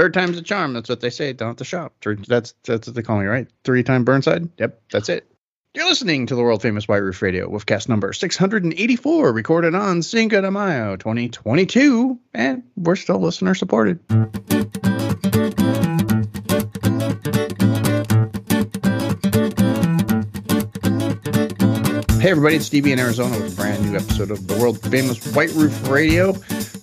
Third time's a charm. That's what they say down at the shop. That's that's what they call me, right? Three time Burnside. Yep, that's it. You're listening to the world famous White Roof Radio with cast number 684, recorded on Cinco de Mayo 2022, and we're still listener supported. Hey everybody, it's Stevie in Arizona with a brand new episode of the world famous White Roof Radio.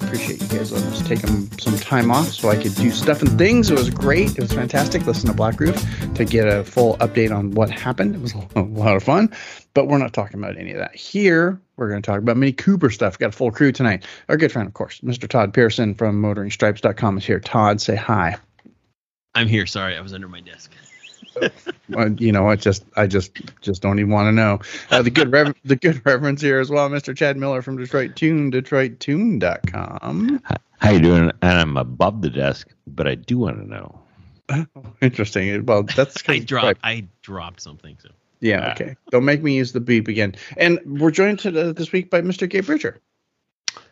Appreciate you guys letting us take some time off so I could do stuff and things. It was great. It was fantastic. Listen to Black Roof to get a full update on what happened. It was a lot of fun, but we're not talking about any of that here. We're going to talk about Mini Cooper stuff. Got a full crew tonight. Our good friend, of course, Mr. Todd Pearson from MotoringStripes.com is here. Todd, say hi. I'm here. Sorry, I was under my desk you know, I just, I just, just don't even want to know. Uh, the good, rev- the good reference here as well, Mr. Chad Miller from Detroit Tune, DetroitTune.com. How you doing? And I'm above the desk, but I do want to know. Oh, interesting. Well, that's I dropped, I dropped something. So yeah, okay. Don't make me use the beep again. And we're joined to, this week by Mr. Gabe Bridger.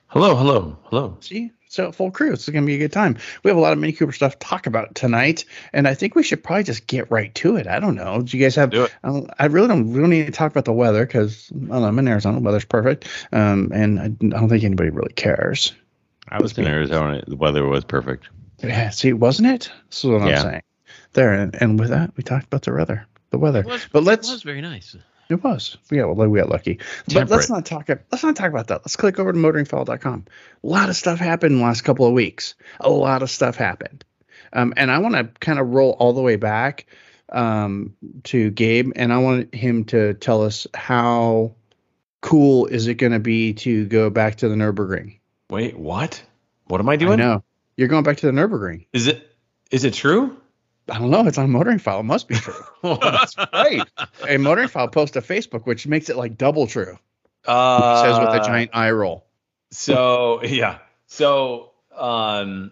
Hello, hello, hello. See, so full crew. It's going to be a good time. We have a lot of Mini Cooper stuff to talk about tonight, and I think we should probably just get right to it. I don't know. Do you guys have? Do uh, I really don't. We don't need to talk about the weather because well, I'm in Arizona. The weather's perfect, um, and I, I, don't think anybody really cares. I was in Arizona. The weather was perfect. Yeah. See, wasn't it? That's what yeah. I'm saying. There, and, and with that, we talked about the weather. The weather. Was, but let's. It was very nice. It was. Yeah, well, we got lucky. Temperate. But let's not talk. Let's not talk about that. Let's click over to motoringfile.com. A lot of stuff happened in the last couple of weeks. A lot of stuff happened, um, and I want to kind of roll all the way back um, to Gabe, and I want him to tell us how cool is it going to be to go back to the Nurburgring. Wait, what? What am I doing? No, you're going back to the Nurburgring. Is it? Is it true? I don't know. It's on Motoring File. It must be true. well, that's right. A Motoring File post to Facebook, which makes it like double true. Uh, says with a giant eye roll. So yeah. So um,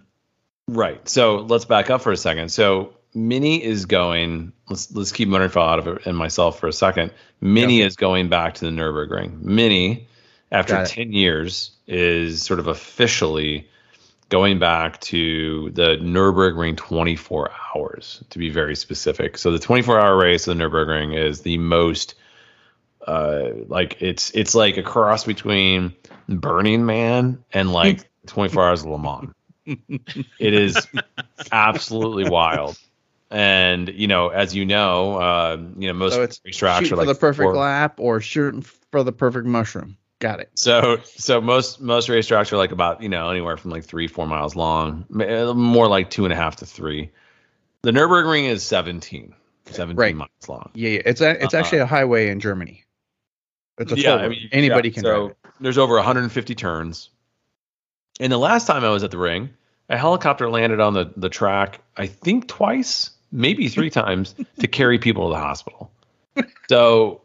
right. So let's back up for a second. So Mini is going. Let's let's keep Motoring File out of it and myself for a second. Mini is going back to the Nurburgring. Mini, after ten years, is sort of officially going back to the Nurburgring 24 hours to be very specific. So the 24 hour race of the Nurburgring is the most uh like it's it's like a cross between Burning Man and like 24 hours of Le Mans. it is absolutely wild. And you know, as you know, uh, you know most so it's racetracks are like for the perfect four, lap or shooting for the perfect mushroom. Got it. So so most most racetracks are like about you know anywhere from like three four miles long, more like two and a half to three. The Nurburgring is 17, 17 right. miles long. Yeah, yeah. it's a, it's uh actually a highway in Germany. It's a yeah, I mean, anybody yeah, can. So there's over 150 turns. And the last time I was at the ring, a helicopter landed on the the track. I think twice, maybe three times, to carry people to the hospital. So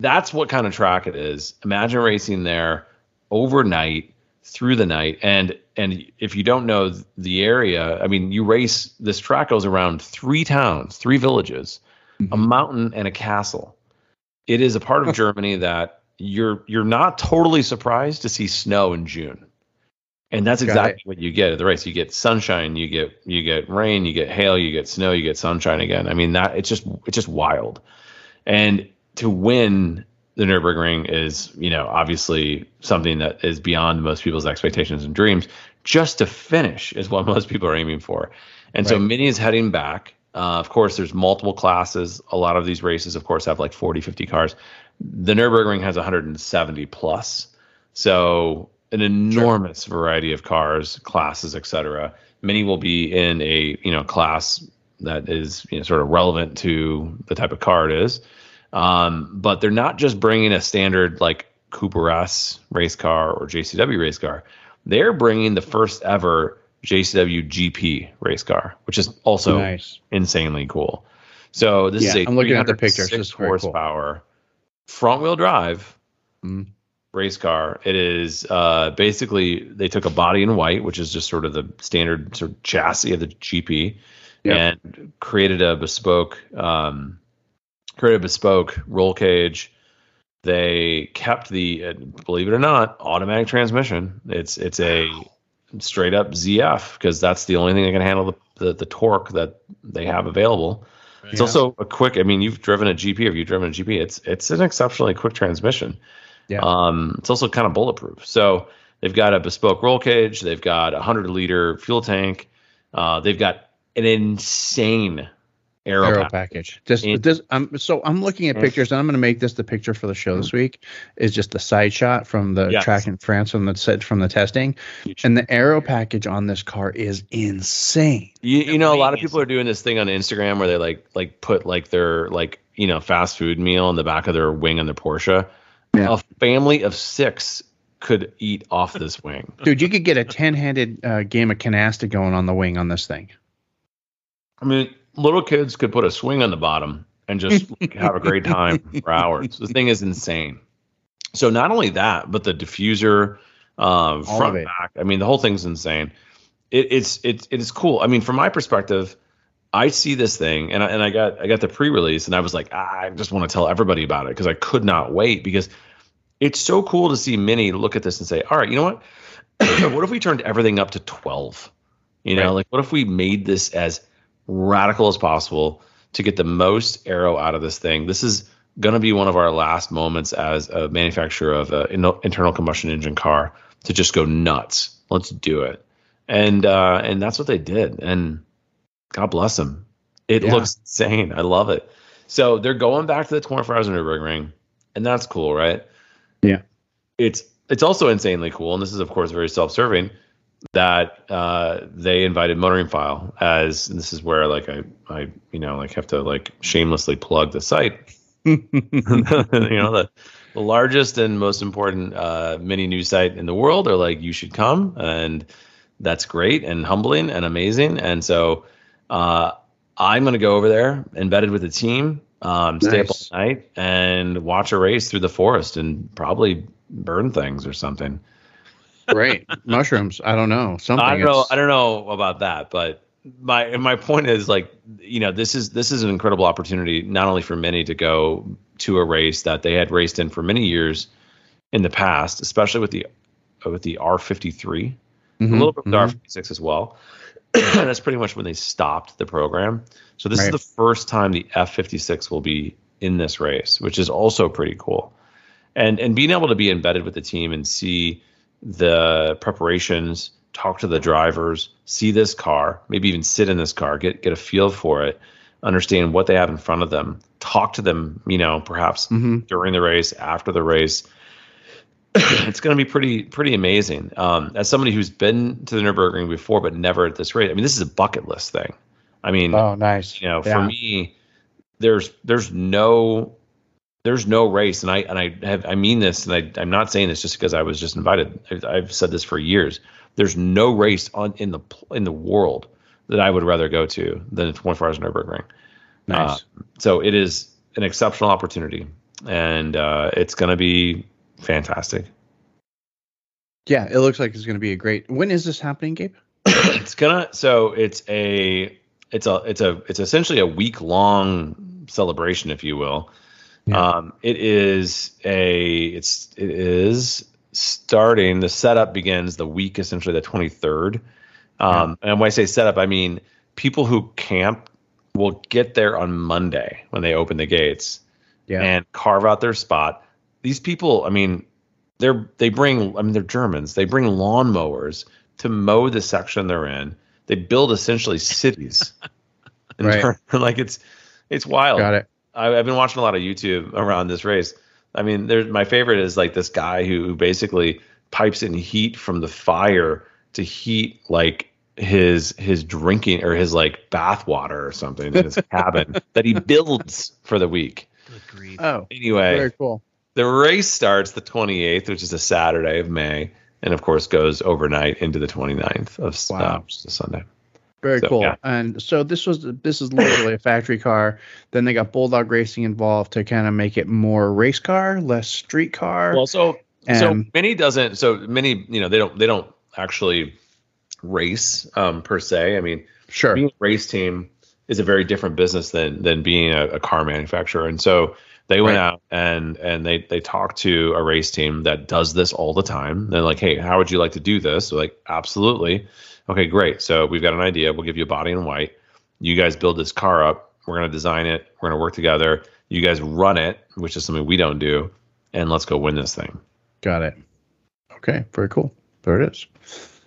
that's what kind of track it is. Imagine racing there overnight through the night and and if you don't know the area, I mean, you race this track goes around three towns, three villages, mm-hmm. a mountain and a castle. It is a part of Germany that you're you're not totally surprised to see snow in June. And that's exactly what you get at the race. You get sunshine, you get you get rain, you get hail, you get snow, you get sunshine again. I mean that it's just it's just wild. And to win the Nurburgring is, you know, obviously something that is beyond most people's expectations and dreams. Just to finish is what most people are aiming for. And right. so Mini is heading back. Uh, of course, there's multiple classes. A lot of these races, of course, have like 40, 50 cars. The Nurburgring has 170 plus. So an enormous sure. variety of cars, classes, etc. Mini will be in a, you know, class that is, you know, sort of relevant to the type of car it is. Um, but they're not just bringing a standard like Cooper S race car or JCW race car. They're bringing the first ever JCW GP race car, which is also nice. insanely cool. So this yeah, is a I'm looking at the pictures. Six horsepower cool. front wheel drive mm. race car. It is uh, basically they took a body in white, which is just sort of the standard sort of chassis of the GP, yep. and created a bespoke um, created bespoke roll cage. They kept the, uh, believe it or not, automatic transmission. It's it's a straight up ZF because that's the only thing that can handle the the the torque that they have available. It's Yeah. also a quick. I mean, you've driven a GP. Have you driven a GP? It's it's an exceptionally quick transmission. Yeah. Um, it's also kind of bulletproof. So they've got a bespoke roll cage. They've got a hundred liter fuel tank. Uh, they've got an insane aero, Aero pack. package. Just And- this. I'm so I'm looking at pictures, and I'm going to make this the picture for the show this week. Is just the side shot from the Yes. track in France from the set from the testing, and the aero package on this car is insane. You, you know, a lot of people are doing this thing on Instagram where they like like put like their like you know fast food meal in the back of their wing on their Porsche. Yeah. A family of six could eat off this wing. Dude, you could get a ten-handed uh, game of canasta going on the wing on this thing. I mean, little kids could put a swing on the bottom and just have a great time for hours. The thing is insane. So not only that, but the diffuser, All front back. I mean, the whole thing's insane. It, it's it's it's cool. I mean, from my perspective, I see this thing, and I, and I got I got the pre-release, and I was like, ah, I just want to tell everybody about it because I could not wait because it's so cool to see Mini look at this and say, all right, you know what? what if we turned everything up to twelve? You know, Right. like what if we made this as radical as possible to get the most aero out of this thing? This is going to be one of our last moments as a manufacturer of an internal combustion engine car to just go nuts. Let's do it. And uh, and that's what they did. And God bless them. It Yeah. looks insane. I love it. So they're going back to the 24 hours Nürburgring, and that's cool, right? Yeah. It's it's also insanely cool, and this is of course very self-serving that uh, they invited Motoring File as and this is where like I I you know like have to like shamelessly plug the site. You know the, the largest and most important uh, mini news site in the world are like you should come and that's great and humbling and amazing. And so uh, i'm going to go over there embedded with the team um, stay Nice. up all night and watch a race through the forest and probably burn things or something Great mushrooms. I don't know something. I don't know. I don't know about that, but my my point is like you know this is this is an incredible opportunity not only for many to go to a race that they had raced in for Mini years in the past, especially with the with the R53, a Mhm, little bit with mhm. the R56 as well. That's pretty much when they stopped the program. So this is the first time the F56 will be in this race, which is also pretty cool. And and being able to be embedded with the team and see the preparations, talk to the drivers, see this car, maybe even sit in this car, get get a feel for it, understand what they have in front of them, talk to them, you know, perhaps Mhm. during the race, after the race. it's going to be pretty pretty amazing. Um, as somebody who's been to the Nurburgring before but never at this rate, I mean, this is a bucket list thing. I mean, Oh, nice. you know, Yeah. for me, there's there's no there's no race, and I and I have I mean this, and I I'm not saying this just because I was just invited. I've, I've said this for years. There's no race on in the in the world that I would rather go to than the 24 Hours Nurburgring. Nice. Uh, so it is an exceptional opportunity, and uh, it's going to be fantastic. yeah, it looks like it's going to be a great. When is this happening, Gabe? it's gonna so it's a it's a it's a it's essentially a week long celebration if you will Yeah. um it is a it's it is starting the setup begins the week essentially the 23rd um and when i say setup i mean people who camp will get there on monday when they open the gates Yeah. and carve out their spot. These people, I mean, they're they bring I mean they're Germans. They bring lawnmowers to mow the section they're in. They build essentially cities. Right. turn- like it's it's wild. Got it. I, I've been watching a lot of YouTube around this race. I mean, there's my favorite is like this guy who, who basically pipes in heat from the fire to heat like his his drinking or his like bath water or something in his cabin that he builds for the week. Oh, Anyway, very cool. the race starts the 28th, which is a Saturday of May, and of course goes overnight into the 29th of Wow. uh, which is a Sunday. Very So, cool. yeah. And so this was this is literally a factory car. Then they got Bulldog Racing involved to kind of make it more race car, less street car. Well, so so Um, Mini doesn't. So Mini, you know, they don't they don't actually race um, per se. I mean, sure. being a race team is a very different business than than being a, a car manufacturer. And so they went Right. out and and they they talked to a race team that does this all the time. They're like, hey, how would you like to do this? They're like, absolutely. Okay, great. So we've got an idea. We'll give you a body in white. You guys build this car up. We're going to design it. We're going to work together. You guys run it, which is something we don't do, and let's go win this thing. Got it. Okay, very cool. There it is.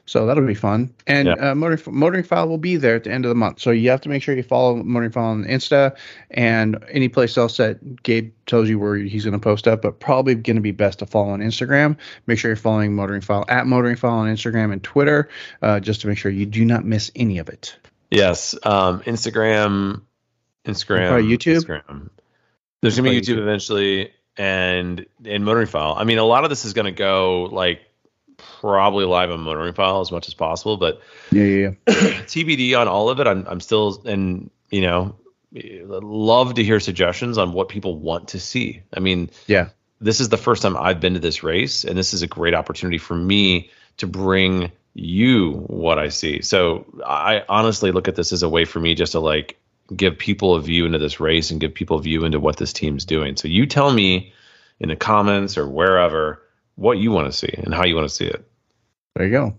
So that'll be fun. And Yeah. uh, Motoring, Motoring File will be there at the end of the month. So you have to make sure you follow Motoring File on Insta and any place else that Gabe tells you where he's going to post up. But probably going to be best to follow on Instagram. Make sure you're following Motoring File at Motoring File on Instagram and Twitter, uh, just to make sure you do not miss any of it. Yes. Um, Instagram, Instagram, Probably YouTube? Instagram. There's gonna be YouTube YouTube. eventually, and in Motoring File. I mean, a lot of this is gonna go like probably live on Motoring File as much as possible, but Yeah, yeah, yeah. TBD on all of it. I'm I'm still and you know love to hear suggestions on what people want to see. I mean, Yeah. this is the first time I've been to this race, and this is a great opportunity for me to bring you what I see. So I honestly look at this as a way for me just to like give people a view into this race and give people a view into what this team's doing. So you tell me in the comments or wherever what you want to see and how you want to see it. There you go.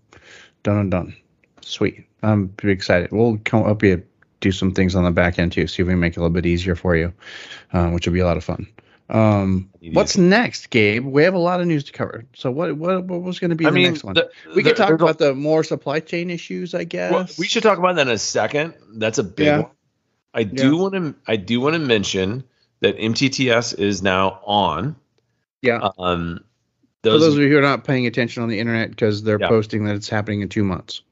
Done and done. Sweet. I'm pretty excited. We'll come up here, do some things on the back end too, see if we can make it a little bit easier for you, uh, which will be a lot of fun. Um, what's next, Gabe? We have a lot of news to cover. So what what, what was going to be I the mean, next one? the- we the- could talk about the more supply chain issues, I guess. Well, we should talk about that in a second. That's a big Yeah. one. I do Yeah. want to I do want to mention that MTTS is now on. Yeah. Um For those, those of you who are not paying attention on the internet because they're Yeah. posting that it's happening in two months.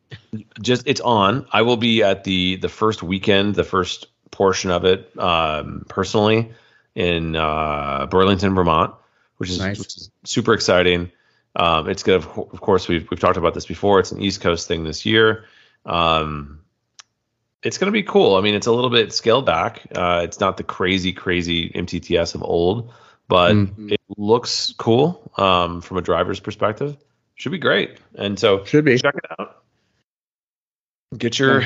just it's on. I will be at the the first weekend, the first portion of it um personally in uh Burlington, Vermont, which is, Nice. which is super exciting. Um it's good of, of course we've we've talked about this before. It's an East Coast thing this year. Um it's going to be cool. I mean, it's a little bit scaled back. Uh, it's not the crazy, crazy MTTS of old, but Mhm. It looks cool um, from a driver's perspective. Should be great. And so Should be. check it out. Get your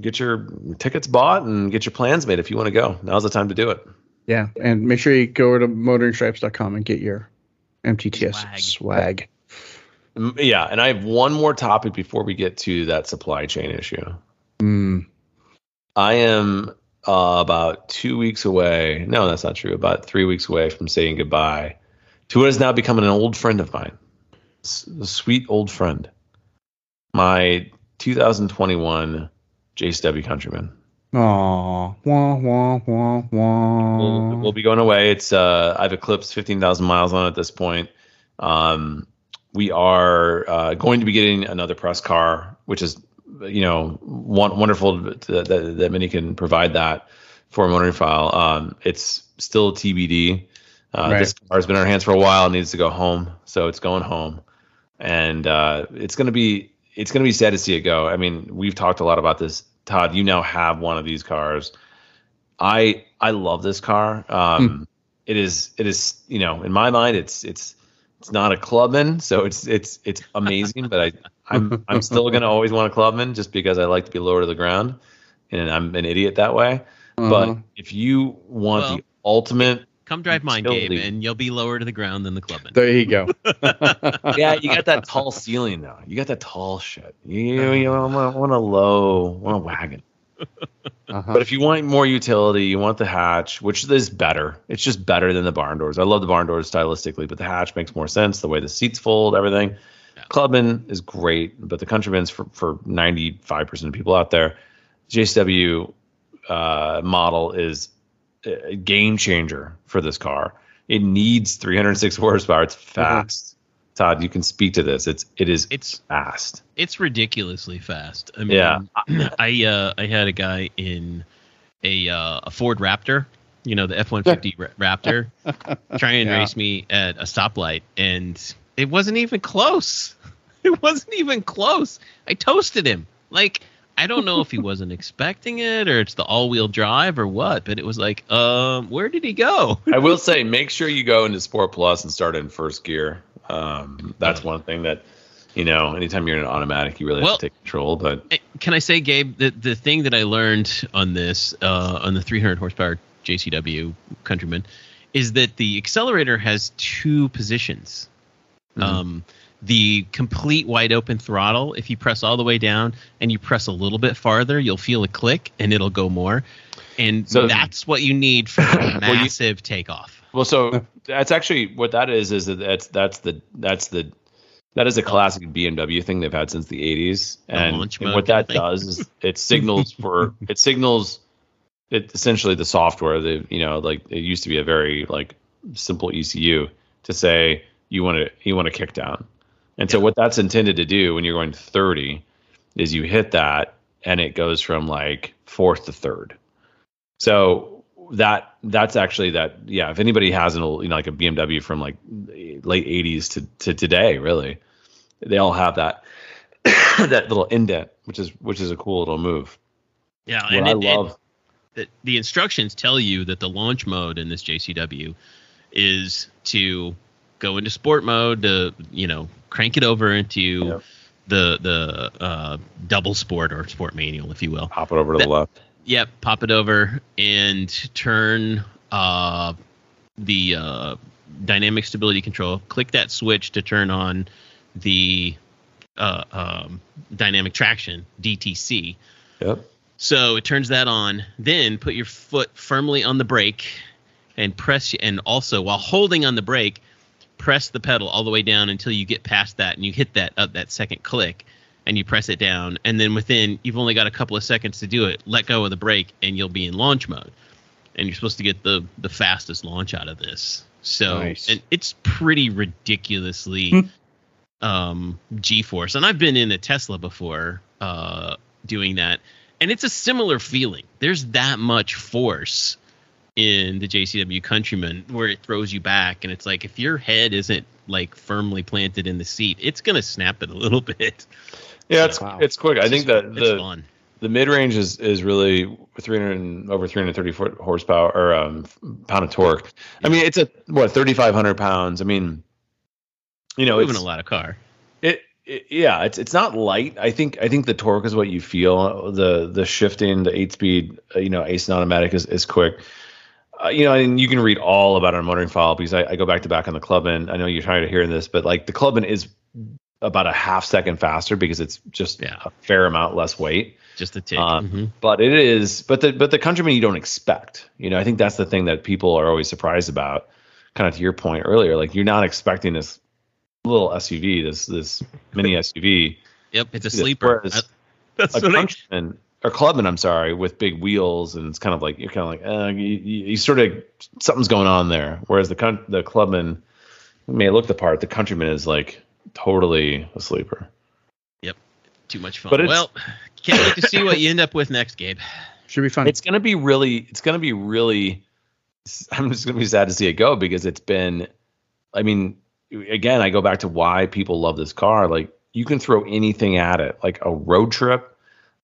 get your tickets bought and get your plans made if you want to go. Now's the time to do it. Yeah, and make sure you go over to motoringstripes.com and get your MTTS Swag. swag. Yeah, and I have one more topic before we get to that supply chain issue. Mm, I am uh, about two weeks away. No, that's not true. About three weeks away from saying goodbye to what has now become an old friend of mine, S- a sweet old friend, my 2021 JCW countryman. Aw, wah, wah, wah, wah. We'll, we'll be going away. It's uh, I've eclipsed 15,000 miles on it at this point. Um, we are uh, going to be getting another press car, which is you know won- wonderful that, that, that Mini can provide that for a motoring file. Um, it's still TBD. Uh, Right. This car has been in our hands for a while. It needs to go home, so it's going home, and uh, it's going to be it's going to be sad to see it go. I mean, we've talked a lot about this. Todd, you now have one of these cars. I I love this car. Um, It is it is you know in my mind it's it's it's not a clubman, so it's it's it's amazing. but I I'm I'm still gonna always want a clubman just because I like to be lower to the ground, and I'm an idiot that way. Uh-huh. But if you want Well- the ultimate, Come drive mine, Gabe, and you'll be lower to the ground than the clubman. there you go. yeah, you got that tall ceiling though. You got that tall shit. You you want, want a low, want a wagon. Uh-huh. But if you want more utility, you want the hatch, which is better. It's just better than the barn doors. I love the barn doors stylistically, but the hatch makes more sense. The way the seats fold, everything. Yeah. Clubman is great, but the Countryman's for for ninety five percent of people out there. JCW uh, model is a game changer for this car. It needs 306 horsepower. It's fast. Todd, you can speak to this. It's it is It's fast. it's ridiculously fast. I mean, Yeah. I uh, I had a guy in a uh, a Ford Raptor, you know, the F one fifty Raptor, try and Yeah. race me at a stoplight, and it wasn't even close. It wasn't even close. I toasted him. Like I don't know if he wasn't expecting it or it's the all wheel drive or what, but it was like, um, where did he go? I will say, make sure you go into Sport Plus and start in first gear. Um, that's one thing that, you know, anytime you're in an automatic, you really Well- have to take control. But Eh, Can I say, Gabe, the the thing that I learned on this, uh, on the 300 horsepower JCW Countryman, is that the accelerator has two positions. Mhm. Um, the complete wide open throttle. If you press all the way down and you press a little bit farther, you'll feel a click and it'll go more. And So- that's what you need for a you- massive takeoff. Well, so that's actually what that is. Is that that's that's the that's the that is a classic BMW thing they've had since the 80s, and, launch and what that does is it signals for it signals it essentially the software. The you know like it used to be a very like simple ECU to say you want to you want to kick down, and so what that's intended to do when you're going 30 is you hit that and it goes from like fourth to third. So that that's actually that yeah. If anybody has an old, you know like a BMW from like late '80s to to today, really, they all have that that little indent, which is which is a cool little move. Yeah, What and I it- it- love, the, the instructions tell you that the launch mode in this JCW is to go into sport mode to you know crank it over into Yep. the the uh, double sport or sport manual, if you will. pop it over to the left. Yep, pop it over and turn uh, the uh, dynamic stability control. Click that switch to turn on the uh, um, dynamic traction (DTC). Yep. So it turns that on. Then put your foot firmly on the brake and press. And also, while holding on the brake, press the pedal all the way down until you get past that and you hit that uh, that second click and you press it down. And then within, you've only got a couple of seconds to do it. Let go of the brake and you'll be in launch mode. And you're supposed to get the the fastest launch out of this. So Nice. and it's pretty ridiculously um G-force. And I've been in a Tesla before uh doing that and it's a similar feeling. There's that much force in the JCW Countryman where it throws you back, and it's like if your head isn't like firmly planted in the seat, it's gonna snap it a little bit. Yeah, it's Wow. it's quick. I think that it's the fun. the mid range is is really 300 over 330 foot horsepower or um, pound of torque. I mean, it's a what 3,500 pounds. I mean, you know, Moving it's a lot of car. It, it yeah, it's it's not light. I think I think the torque is what you feel. The the shifting, the eight speed, uh, you know, Aisin automatic is is quick. Uh, you know, and you can read all about our motoring file because I, I go back to back on the Clubman. I know you're trying to hear this, but like the Clubman is about a half second faster because it's just Yeah. a fair amount less weight. Just a tick. Uh, Mhm. But it is, but the but the Countryman you don't expect. You know, I think that's the thing that people are always surprised about. Kind of to your point earlier, like you're not expecting this little SUV, this this mini SUV. Yep, it's a sleeper. whereas I- that's a Countryman or Clubman, I'm sorry, with big wheels, and it's kind of like you're kind of like, uh, you, you, you sort of something's going on there. Whereas the Coun- the Clubman may look the part, the Countryman is like totally a sleeper. Yep, too much fun. But well, can't wait to see what you end up with next, Gabe. Should be fun. It's gonna be really. It's gonna be really. I'm just gonna be sad to see it go because it's been. I mean, again, I go back to why people love this car. Like you can throw anything at it, like a road trip,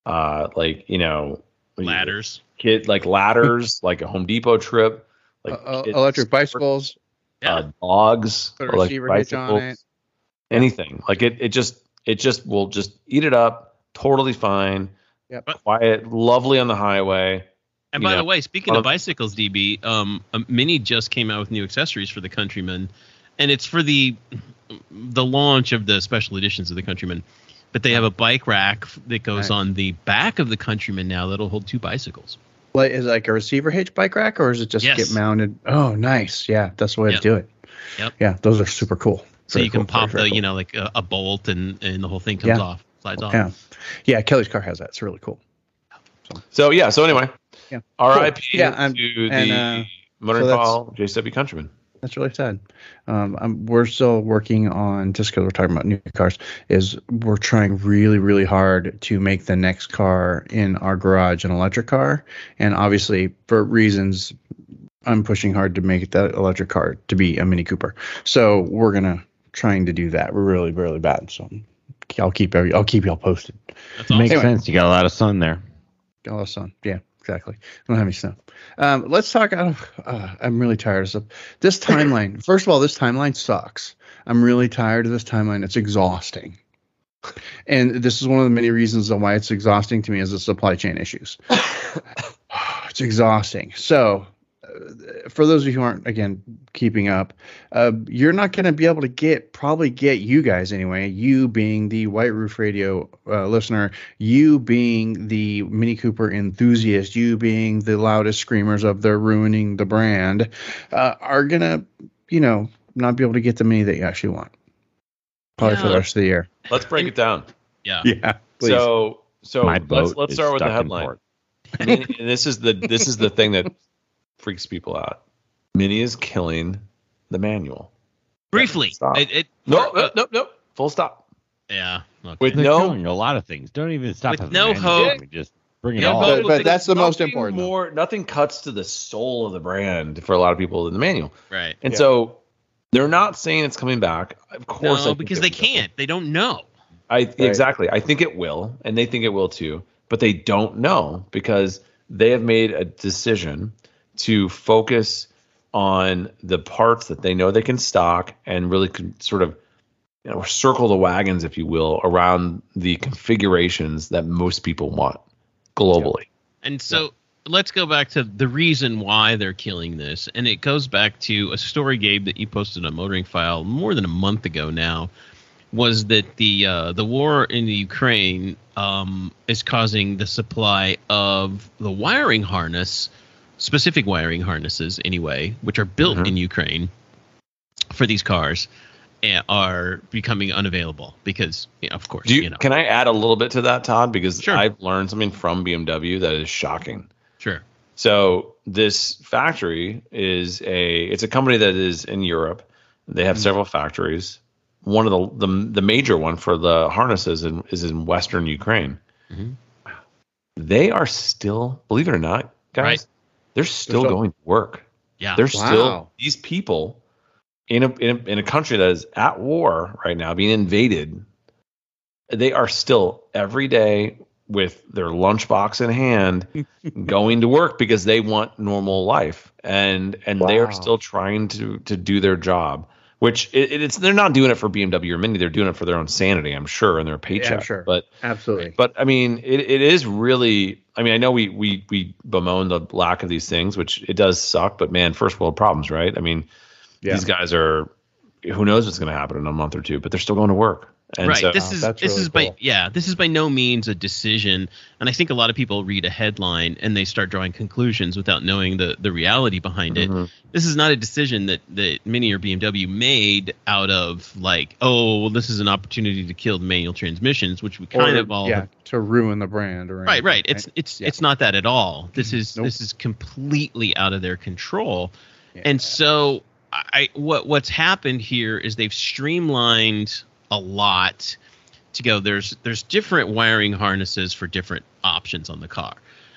uh, like you know, Ladders. kid like ladders, like a Home Depot trip, like Uh, uh, kids- electric bicycles. Yeah. uh, dogs, Put a electric receiver hitch on bicycles, it. anything. Like it, it just, it just will just eat it up. Totally fine. Yep. Quiet, lovely on the highway. And by know, the way, speaking of bicycles, DB, um, a Mini just came out with new accessories for the Countryman, and it's for the the launch of the special editions of the Countryman. But they have a bike rack that goes Nice. on the back of the Countryman now that'll hold two bicycles. Like, is it like a receiver hitch bike rack, or is it just Yes. get mounted? Oh, nice. Yeah, that's the way Yep. to do it. Yep. Yeah, those are super cool. So Very you can cool, pop very, very the, you know, like a, a bolt and and the whole thing comes Yeah. off, slides off. Yeah, yeah. Kelly's car has that. It's really cool. So yeah. So anyway, Yeah. R.I.P. Cool. Yeah, I'm- to and, the uh, Motoring so that's- File JCW Countryman. That's really sad. Um, I'm, we're still working on just because we're talking about new cars. Is we're trying really, really hard to make the next car in our garage an electric car, and obviously for reasons, I'm pushing hard to make that electric car to be a Mini Cooper. So we're gonna trying to do that. We're really, really bad. So I'll keep every, I'll keep y'all posted. That's awesome. Makes Anyway. sense. You got a lot of sun there. Got a lot of sun. Yeah, exactly. I don't have any snow. Um, let's talk. Uh, uh, I'm really tired of stuff. This timeline. first of all, this timeline sucks. I'm really tired of this timeline. It's exhausting. And this is one of the many reasons why it's exhausting to me is the supply chain issues. it's exhausting. So, for those of you who aren't again keeping up, uh, you're not going to be able to get probably get you guys anyway. You being the White Roof Radio uh, listener, you being the Mini Cooper enthusiast, you being the loudest screamers of they're ruining the brand, uh, are gonna you know not be able to get the mini that you actually want. Probably for the rest of the year. Let's break it down. Yeah. Yeah. Please. So so My let's let's start with the headline. I mean, and this is the this is the thing that freaks people out. Mini is killing the manual. Briefly. Stop. It, it, No, uh, no, no, no. Full stop. yeah. okay. With They're no killing a lot of things. Don't even stop With no manual. hope. Just bring it No all. hope. but, but that's the most Nothing important. though. More, nothing cuts to the soul of the brand for a lot of people in the manual, right. and Yeah. so they're not saying it's coming back. Of course, No, because they can't. They don't know. I exactly. I think it will, and they think it will too, but they don't know because they have made a decision to focus on the parts that they know they can stock and really can sort of you know circle the wagons, if you will, around the configurations that most people want globally. And so let's go back to the reason why they're killing this. And it goes back to a story, Gabe, that you posted on Motoring File more than a month ago now. Was that the uh, the war in the Ukraine um, is causing the supply of the wiring harness, specific wiring harnesses anyway, which are built Mhm. in Ukraine for these cars, eh, are becoming unavailable because, of course, you, you know, can I add a little bit to that, Todd? Because Sure. I've learned something from BMW that is shocking. sure, So this factory is a it's a company that is in Europe. They have Mhm. several factories. One of the the, the major one for the harnesses in, is in western Ukraine. Mhm. They are still, believe it or not, guys, Right. They're still still- going to work. yeah, They're Wow. still these people in a, in a in a country that is at war right now, being invaded. They are still every day with their lunchbox in hand, going to work because they want normal life, and and they are still trying to to do their job. Which it, it's they're not doing it for BMW or Mini, they're doing it for their own sanity, I'm sure, and their paycheck. Yeah, sure. But Absolutely. but I mean, it, it is really. I mean, I know we we we bemoan the lack of these things, which it does suck. But man, first world problems, right? I mean, Yeah. these guys are. Who knows what's going to happen in a month or two? But they're still going to work. And right. so, this is this really is by yeah. This is by no means a decision, and I think a lot of people read a headline and they start drawing conclusions without knowing the the reality behind it. Mhm. This is not a decision that that Mini or BMW made out of like, oh, well, this is an opportunity to kill the manual transmissions, which we kind Or, of all yeah have to ruin the brand. Or Right, anything, right. It's it's Yeah. it's not that at all. This is Nope. this is completely out of their control. Yeah. And so I what what's happened here is they've streamlined a lot to go there's there's different wiring harnesses for different options on the car.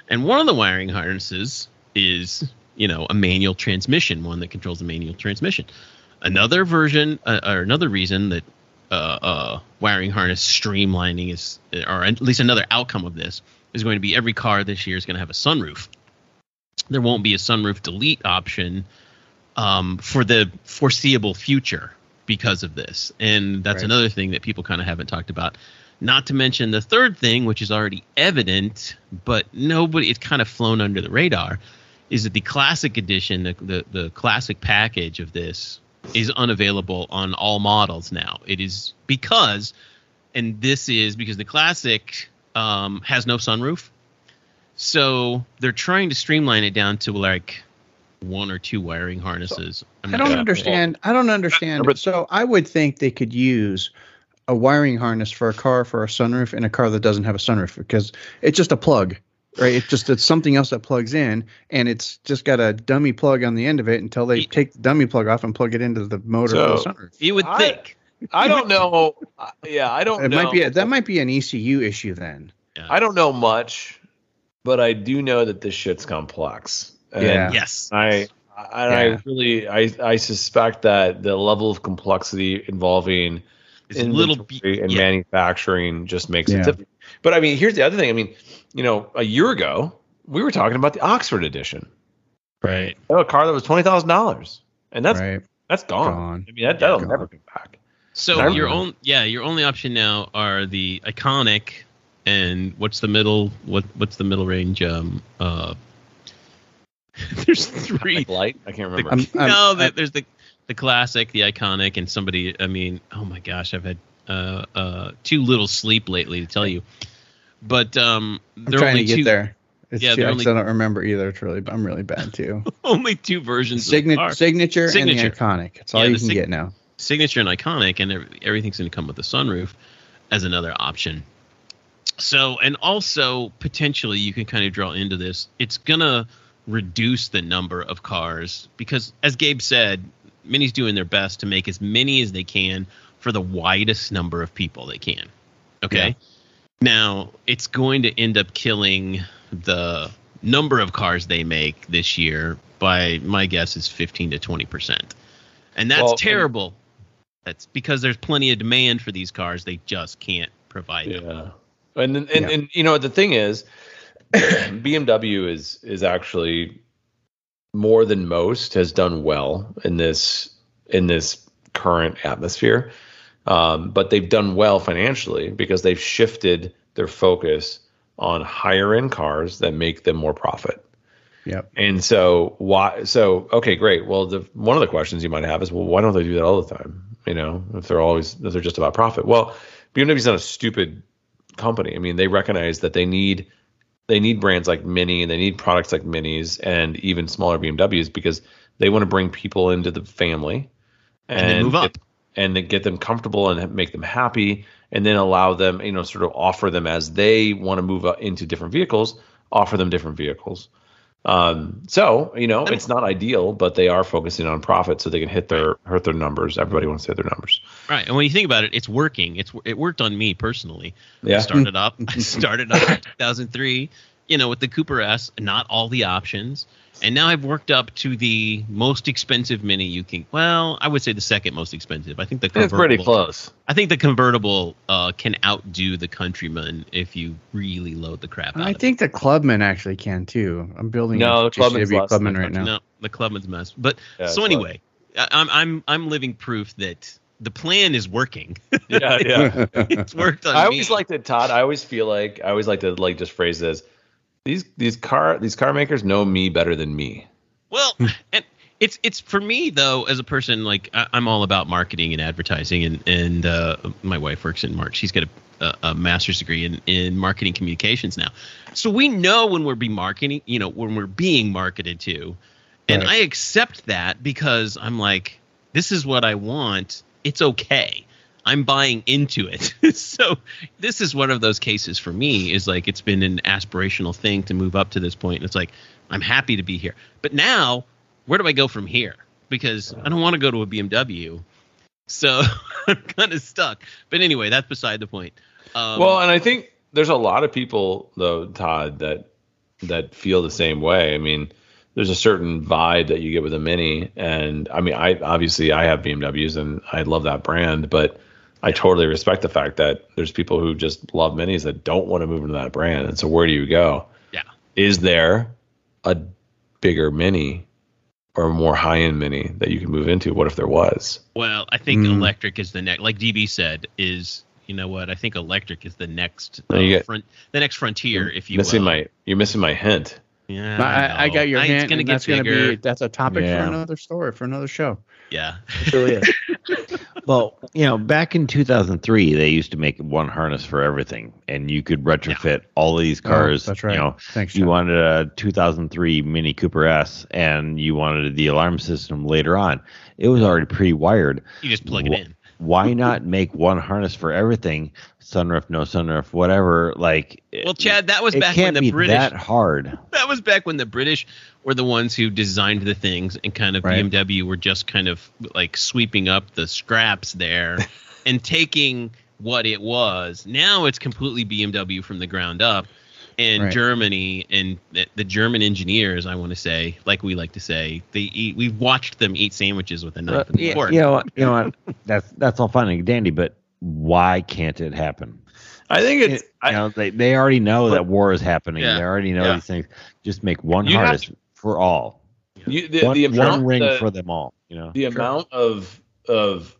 And one of the wiring harnesses is, you know, a manual transmission, one that controls the manual transmission. Another version uh, or another reason that uh, uh, wiring harness streamlining is, or at least another outcome of this, is going to be every car this year is going to have a sunroof. There won't be a sunroof delete option um, for the foreseeable future because of this. And that's Right. another thing that people kind of haven't talked about. Not to mention the third thing, which is already evident, but nobody, it's kind of flown under the radar, is that the classic edition, the, the, the classic package of this is unavailable on all models now. It is because, and this is because the classic um, has no sunroof. So they're trying to streamline it down to like one or two wiring harnesses. I'm I don't sure. understand. I don't understand. But- so I would think they could use a wiring harness for a car for a sunroof in a car that doesn't have a sunroof because it's just a plug, right? It's just it's something else that plugs in, and it's just got a dummy plug on the end of it until they Ye- take the dummy plug off and plug it into the motor for So- the sunroof. You would I- think. I don't know. Yeah, I don't It know. might be a, that might be an ECU issue then. I don't know much, but I do know that this shit's complex. And Yeah. Yes. I and Yeah. I really I I suspect that the level of complexity involving It's a little bit. inventory and yeah. manufacturing just makes Yeah. it difficult. But I mean, here's the other thing. I mean, you know, a year ago we were talking about the Oxford edition, Right. a car that was twenty thousand dollars, and that's right. that's gone. Gone. I mean, that, that'll Gone. never come back. So your own yeah, your only option now are the iconic and what's the middle what what's the middle range um uh there's three. Like light? I can't remember. I'm, I'm- no, the, I- there's the the classic, the iconic, and somebody. I mean, oh my gosh, I've had uh, uh, too little sleep lately to tell you. But um, I'm there are trying only to get two, there. It's Yeah, too, they're I don't remember either. It's really, I'm really bad too. only two versions of the Signature, car. signature, Signature. and the iconic. That's all Yeah, you can sig- get now. signature and iconic, and everything's going to come with a sunroof as another option. So, and also potentially you can kind of draw into this. It's going to reduce the number of cars because, as Gabe said, Mini's doing their best to make as many as they can for the widest number of people they can. Okay. Now, it's going to end up killing the number of cars they make this year by my guess is 15 to 20%. And that's Well, and- terrible. That's because there's plenty of demand for these cars. They just can't provide them. Yeah. And then- and, Yeah. and you know the thing is BMW is is actually more than most has done well in this in this current atmosphere. Um, but they've done well financially because they've shifted their focus on higher end cars that make them more profit. Yep. And so why so okay, great. Well the one of the questions you might have is well why don't they do that all the time? You know, if they're always if they're just about profit. Well, BMW's not a stupid company. I mean, they recognize that they need they need brands like Mini and they need products like Minis and even smaller BMWs because they want to bring people into the family And they move up. get- and then get them comfortable and make them happy and then allow them, you know, sort of offer them as they want to move up into different vehicles, offer them different vehicles. Um, so you know, it's not ideal, but they are focusing on profit so they can hit their hurt their numbers. Everybody wants to hit their numbers. Right. And when you think about it, it's working. It's it worked on me personally. Yeah. I started up. I started up in 2003, you know, with the Cooper S, not all the options. And now I've worked up to the most expensive Mini you can. Well, I would say the second most expensive. I think the It's pretty convertible. close. I think the convertible uh, can outdo the Countryman if you really load the crap out. I of think the Clubman actually can too. I'm building No, a the Clubman's JCW less Clubman the right it. now. No, the Clubman's mess. But Yeah, so anyway, I, I'm I'm I'm living proof that the plan is working. Yeah, yeah. it's worked on I me. always liked it, Todd. I always feel like I always like to like just phrase this. These these car these car makers know me better than me. Well, and it's it's for me though as a person like I, I'm all about marketing and advertising and and uh, my wife works in Mark. She's got a, a, a master's degree in in marketing communications now, so we know when we're being marketing, you know, when we're being marketed to, and Right. I accept that because I'm like, this is what I want. It's okay. I'm buying into it. so this is one of those cases for me is like it's been an aspirational thing to move up to this point. And it's like I'm happy to be here. But now, where do I go from here? Because I don't want to go to a BMW. So I'm kind of stuck. But anyway, that's beside the point. Um, well, and I think there's a lot of people though, Todd, that that feel the same way. I mean, there's a certain vibe that you get with a Mini, and I mean, I obviously I have BMWs and I love that brand, but I totally respect the fact that there's people who just love Minis that don't want to move into that brand. And so, where do you go? Yeah. Is there a bigger Mini or a more high end Mini that you can move into? What if there was? well, I think Mm. electric is the next. Like DB said, is you know what? I think electric is the next No, uh, get- front, the next frontier, if you missing will. my you're missing my hint. yeah, I, I know. got your I- hint. It's gonna and get that's gonna bigger. be that's a topic Yeah. for another story for another show. yeah. It really is. Well, you know, back in 2003, they used to make one harness for everything, and you could retrofit all of these oh, cars. Oh, that's right. You know, Thanks. you John. wanted a 2003 Mini Cooper S, and you wanted the alarm system later on. It was already pre-wired. You just plug it in. Why not make one harness for everything? Sunroof, no sunroof, whatever. Like, Well, Chad, that was back when the be British that hard. that was back when the British were the ones who designed the things, and kind of Right. BMW were just kind of like sweeping up the scraps there and taking what it was. Now it's completely BMW from the ground up. And Right. Germany and the, the German engineers, I want to say, like we like to say, they eat. We've watched them eat sandwiches with a knife But, and uh, yeah, fork. you know, what- you know what? That's that's all fine and dandy, but why can't it happen? I think it's you I, know, they, they already know But- that war is happening. Yeah. They already know Yeah. these things. Just make one You have harness for all. you, the, one, the amount one ring the- for them all. You know, the amount of of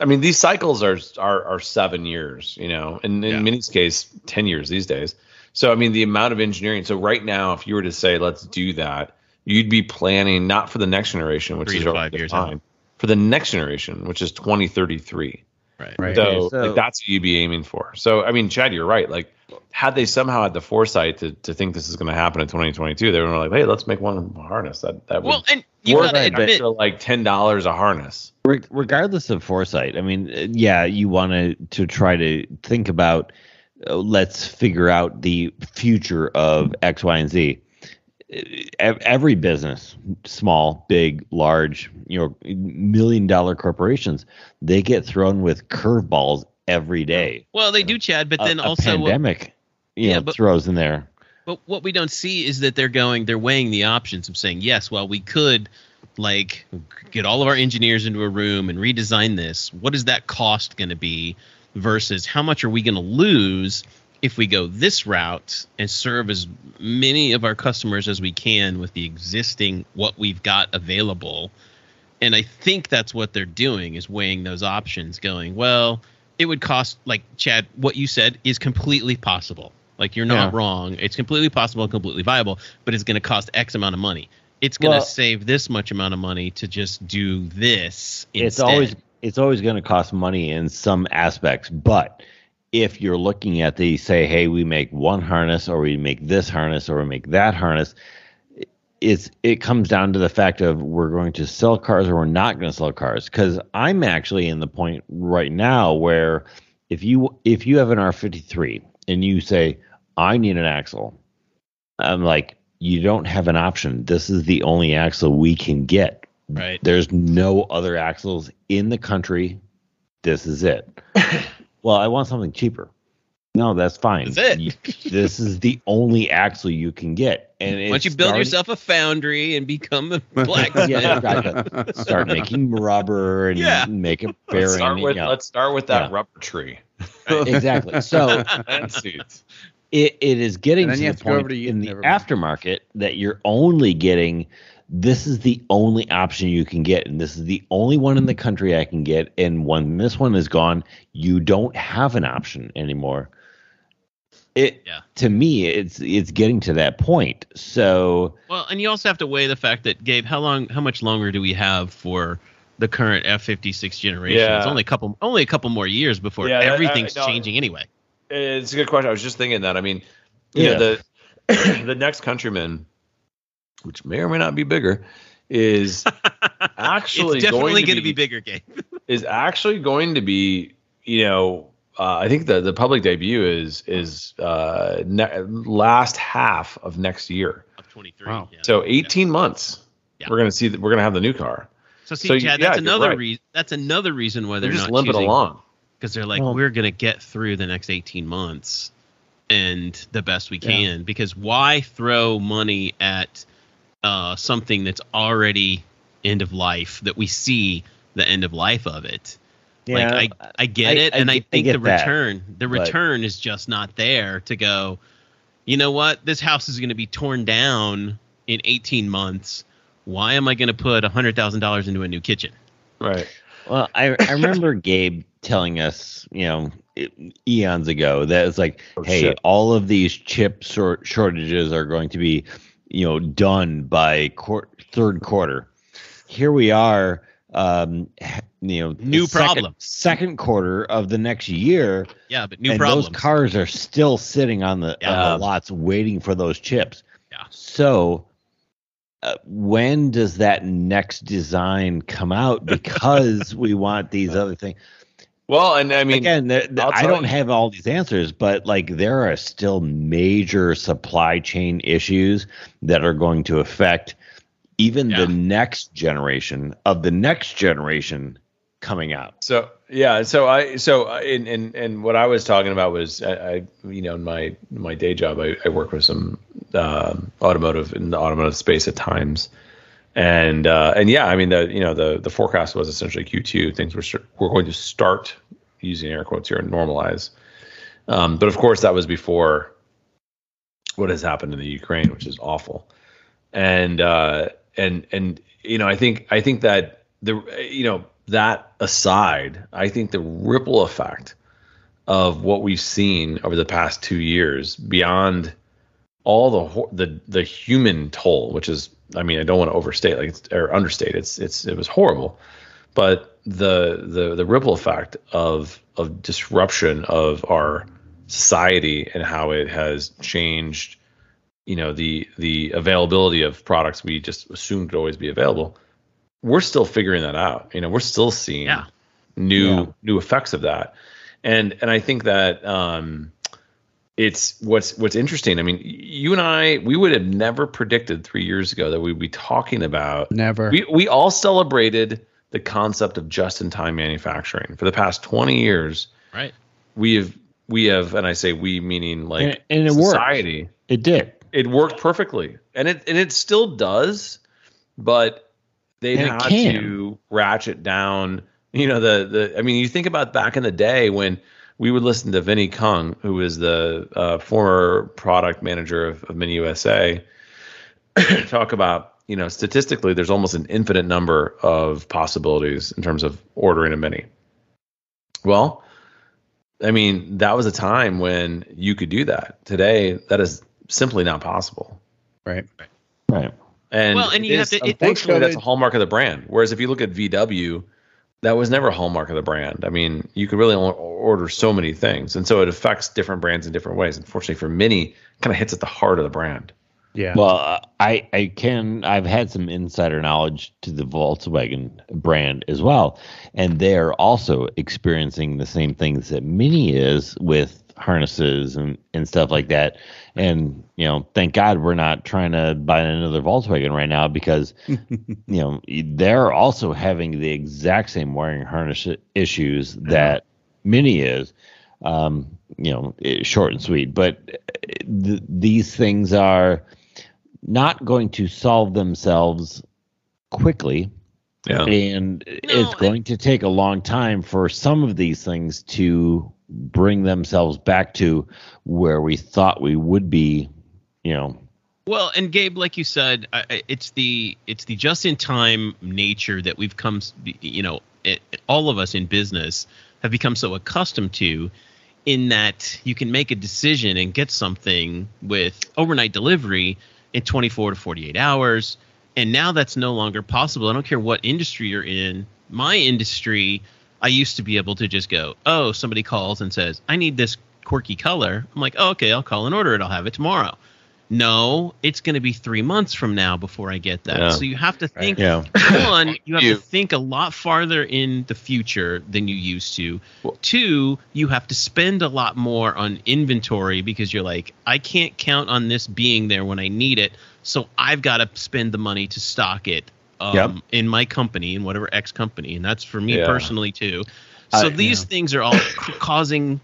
I mean these cycles are are are seven years, you know, and in Yeah. Mini's case, ten years these days. So I mean the amount of engineering. So right now, if you were to say let's do that, you'd be planning not for the next generation, which Three is to five years time, for the next generation, which is 2033. Right. Right. So, so- like, that's what you'd be aiming for. So, I mean, Chad, you're right. Like, had they somehow had the foresight to, to think this is going to happen in 2022, they were like, hey, let's make one harness. That that would Well, and you worth gotta an admit, like ten dollars a harness. Regardless of foresight, I mean, uh, yeah, you want to to try to think about. Let's figure out the future of X, Y, and Z. Every business, small, big, large, you know, million dollar corporations, they get thrown with curveballs every day. well, they do, Chad. But then a, a also, what, pandemic, you Yeah, but- throws in there. but what we don't see is that they're going, they're weighing the options of saying, yes, well, we could like get all of our engineers into a room and redesign this. What is that cost going to be versus how much are we going to lose if we go this route and serve as many of our customers as we can with the existing what we've got available? And I think that's what they're doing is weighing those options, going, well, it would cost like Chad, what you said is completely possible. Like you're not Yeah. wrong. It's completely possible and completely viable, but it's going to cost X amount of money. It's going to Well- save this much amount of money to just do this. it's instead. always it's always going to cost money in some aspects but if you're looking at the say hey we make one harness or we make this harness or we make that harness it's it comes down to the fact of we're going to sell cars or we're not going to sell cars. Because i'm actually in the point right now where if you if you have an r53 and you say i need an axle i'm like you don't have an option. This is the only axle we can get right. there's no other axles in the country. This is it. well, I want something cheaper. No, that's fine. That's it. You- this is the only axle you can get. And Why don't you build starting- yourself a foundry and become a blacksmith, Yeah, exactly. Start making rubber and Yeah. make a Let's bearing. start with you know. let's start with that Yeah. rubber tree. exactly. So it, it is getting to the have to go point to- in the aftermarket that you're only getting this is the only option you can get and this is the only one in the country I can get and when this one is gone you don't have an option anymore it Yeah. to me it's it's getting to that point so Well, and you also have to weigh the fact that Gabe, how long, how much longer do we have for the current F fifty six generation? Yeah. It's only a couple, only a couple more years before Yeah, that- I- everything's no. changing anyway. It's a good question. I was just thinking that. I mean, you Yeah. know, the the next countryman, which may or may not be bigger, is actually it's definitely going to going to be, be bigger, Gabe. is actually going to be, you know, uh, I think the the public debut is is uh, ne- last half of next year. Of twenty three. Wow. So 18 months, Yeah. we're gonna see that we're gonna have the new car. So see, So, Chad, yeah, that's you're another right. reason. That's another reason why They're, they're just not limping choosing along. because they're like, Well- we're going to get through the next eighteen months and the best we can. Because why throw money at uh, something that's already end of life that we see the end of life of it? like I, I get I- it, I and I, I think get the that, return, the but- return is just not there to go. You know what? This house is going to be torn down in 18 months. Why am I going to put hundred thousand dollars into a new kitchen? Right. Well, I I remember Gabe telling us, you know, eons ago that it's like, Oh, hey, shit. all of these chip short shortages are going to be, you know, done by quar- third quarter. Here we are, um, you know, New second- problem. second quarter of the next year, Yeah, but new and problems. those cars are still sitting on the, Yeah. on the lots waiting for those chips. Yeah. So uh, when does that next design come out? Because we want these other things. Well, and I mean, Again, there- I'll I don't you- have all these answers, but like there are still major supply chain issues that are going to affect even Yeah. the next generation of the next generation coming out. So yeah, so I so I- and and and what I was talking about was I, I you know in my my day job I, I work with some um automotive in the automotive space at times, and uh, and yeah I mean the you know the the forecast was essentially Q2 things were were going to start using air quotes here and normalize, um, but of course that was before what has happened in the Ukraine, which is awful, and uh, and and you know I think I think that the you know that aside, I think the ripple effect of what we've seen over the past two years beyond all the the the human toll, which is I mean I don't want to overstate like it's, or understate it's it's it was horrible, but the the the ripple effect of of disruption of our society and how it has changed you know the the availability of products we just assumed would always be available we're still figuring that out you know we're still seeing Yeah. new Yeah. new effects of that and and i think that um it's what's what's interesting i mean you and i we would have never predicted three years ago that we'd be talking about Never. we we all celebrated the concept of just-in-time manufacturing for the past 20 years Right. we have we have and i say we meaning like And- and it worked. society It did. it worked perfectly and it and it still does but they've And had can. to ratchet down you know the the i mean you think about back in the day when we would listen to Vinny Kung, who is the uh, former product manager of, of Mini USA, talk about you know statistically there's almost an infinite number of possibilities in terms of ordering a Mini. Well, I mean that was a time when you could do that. Today, that is simply not possible. right. Right. And Well, and you is- have to- it- unfortunately, that's a hallmark of the brand. Whereas if you look at VW, that was never a hallmark of the brand. I mean, you could really only order so many things, and so it affects different brands in different ways. Unfortunately, for Mini, kind of hits at the heart of the brand. Yeah. Well, uh, I I can I've had some insider knowledge to the Volkswagen brand as well, and they're also experiencing the same things that Mini is with harnesses and and stuff like that. And you know, thank God we're not trying to buy another Volkswagen right now because you know they're also having the exact same wiring harness issues that Mini is. Um, you know, short and sweet, but uh, th- these things are not going to solve themselves quickly Yeah, and it's I- going to take a long time for some of these things to bring themselves back to where we thought we would be you know Well, and Gabe, like you said, it's the it's the just-in-time nature that we've come, you know, all of us in business have become so accustomed to, in that you can make a decision and get something with overnight delivery in 24 to 48 hours, and now that's no longer possible. I don't care what industry you're in. My industry, I used to be able to just go, oh, somebody calls and says, I need this quirky color. I'm like, oh, okay, I'll call and order it. I'll have it tomorrow. No, it's going to be three months from now before I get that. Yeah. So you have to think. yeah One, you have You- to think a lot farther in the future than you used to. Well- Two, you have to spend a lot more on inventory because you're like, I can't count on this being there when I need it. So I've got to spend the money to stock it um, Yep. in my company, in whatever X company. And that's for me Yeah. personally, too. So I- these yeah. things are all causing.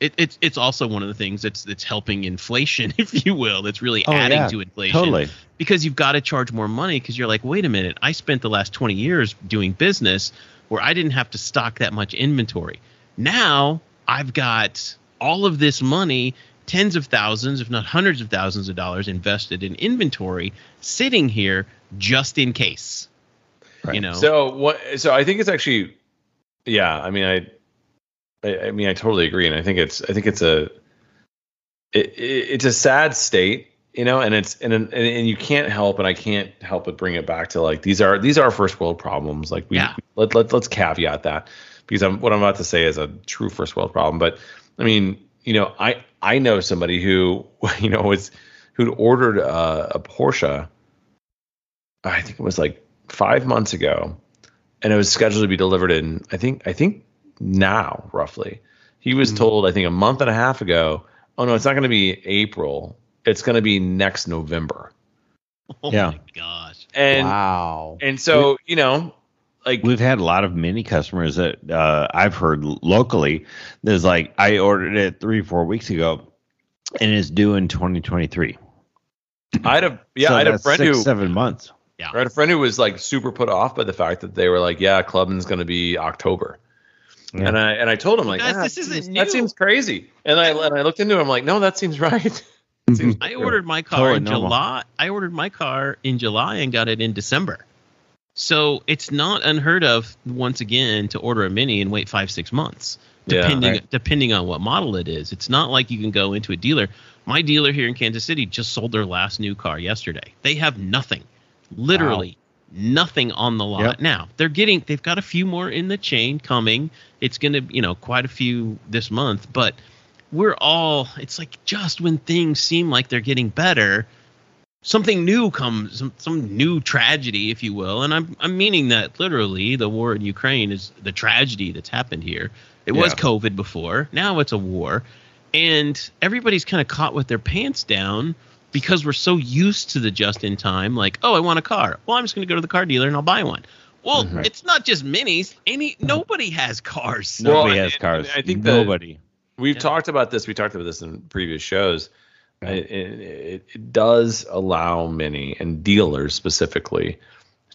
It, it's it's also one of the things that's that's helping inflation, if you will. That's really Oh, adding yeah, to inflation totally because you've got to charge more money because you're like, wait a minute, I spent the last 20 years doing business where I didn't have to stock that much inventory. Now I've got all of this money, tens of thousands, if not hundreds of thousands of dollars invested in inventory sitting here just in case. You know, So what? So I think it's actually, yeah. I mean, I, I, I mean, I totally agree, and I think it's, I think it's a, it, it, it's a sad state, you know, and it's, and, and and you can't help, and I can't help but bring it back to like these are these are first world problems. Like we, Yeah. let, let let's caveat that because I'm what I'm about to say is a true first world problem, but I mean, you know, I I know somebody who you know was who'd ordered a, a Porsche. I think it was like five months ago, and it was scheduled to be delivered in I think I think now roughly. He was Mhm. told I think a month and a half ago, oh no, it's not going to be April. It's going to be next November. oh Yeah. my gosh. And wow. and so you know, like We've had a lot of mini customers that uh, I've heard locally. There's like I ordered it three, four weeks ago, and it's due in 2023. I had a yeah, So I had a that's friend six, who seven months. Yeah, I had a friend who was like super put off by the fact that they were like, yeah, Clubman's going to be October. Yeah. And I and I told him like Guys, "Ah, this isn't that new." seems crazy. And I and I looked into it. I'm like, no, that seems right. Seems I ordered my car Totally in normal. July. I ordered my car in July and got it in December. So it's not unheard of once again to order a mini and wait five six months, Yeah, depending right. depending on what model it is. It's not like you can go into a dealer. My dealer here in Kansas City just sold their last new car yesterday. They have nothing, literally nothing on the lot Yep. now. They're getting, they've got a few more in the chain coming. It's going to, you know, quite a few this month, but we're all, it's like just when things seem like they're getting better, something new comes, some, some new tragedy, if you will. And I'm, I'm meaning that literally the war in Ukraine is the tragedy that's happened here. It was COVID before. Now it's a war. And everybody's kind of caught with their pants down because we're so used to the just in time, like, oh, I want a car. Well, I'm just going to go to the car dealer and I'll buy one. Well, it's not just minis. Any nobody has cars. Well, Nobody has and- cars. and I think that- nobody. We've Yeah. talked about this. We talked about this in previous shows. It, it, it does allow many and dealers specifically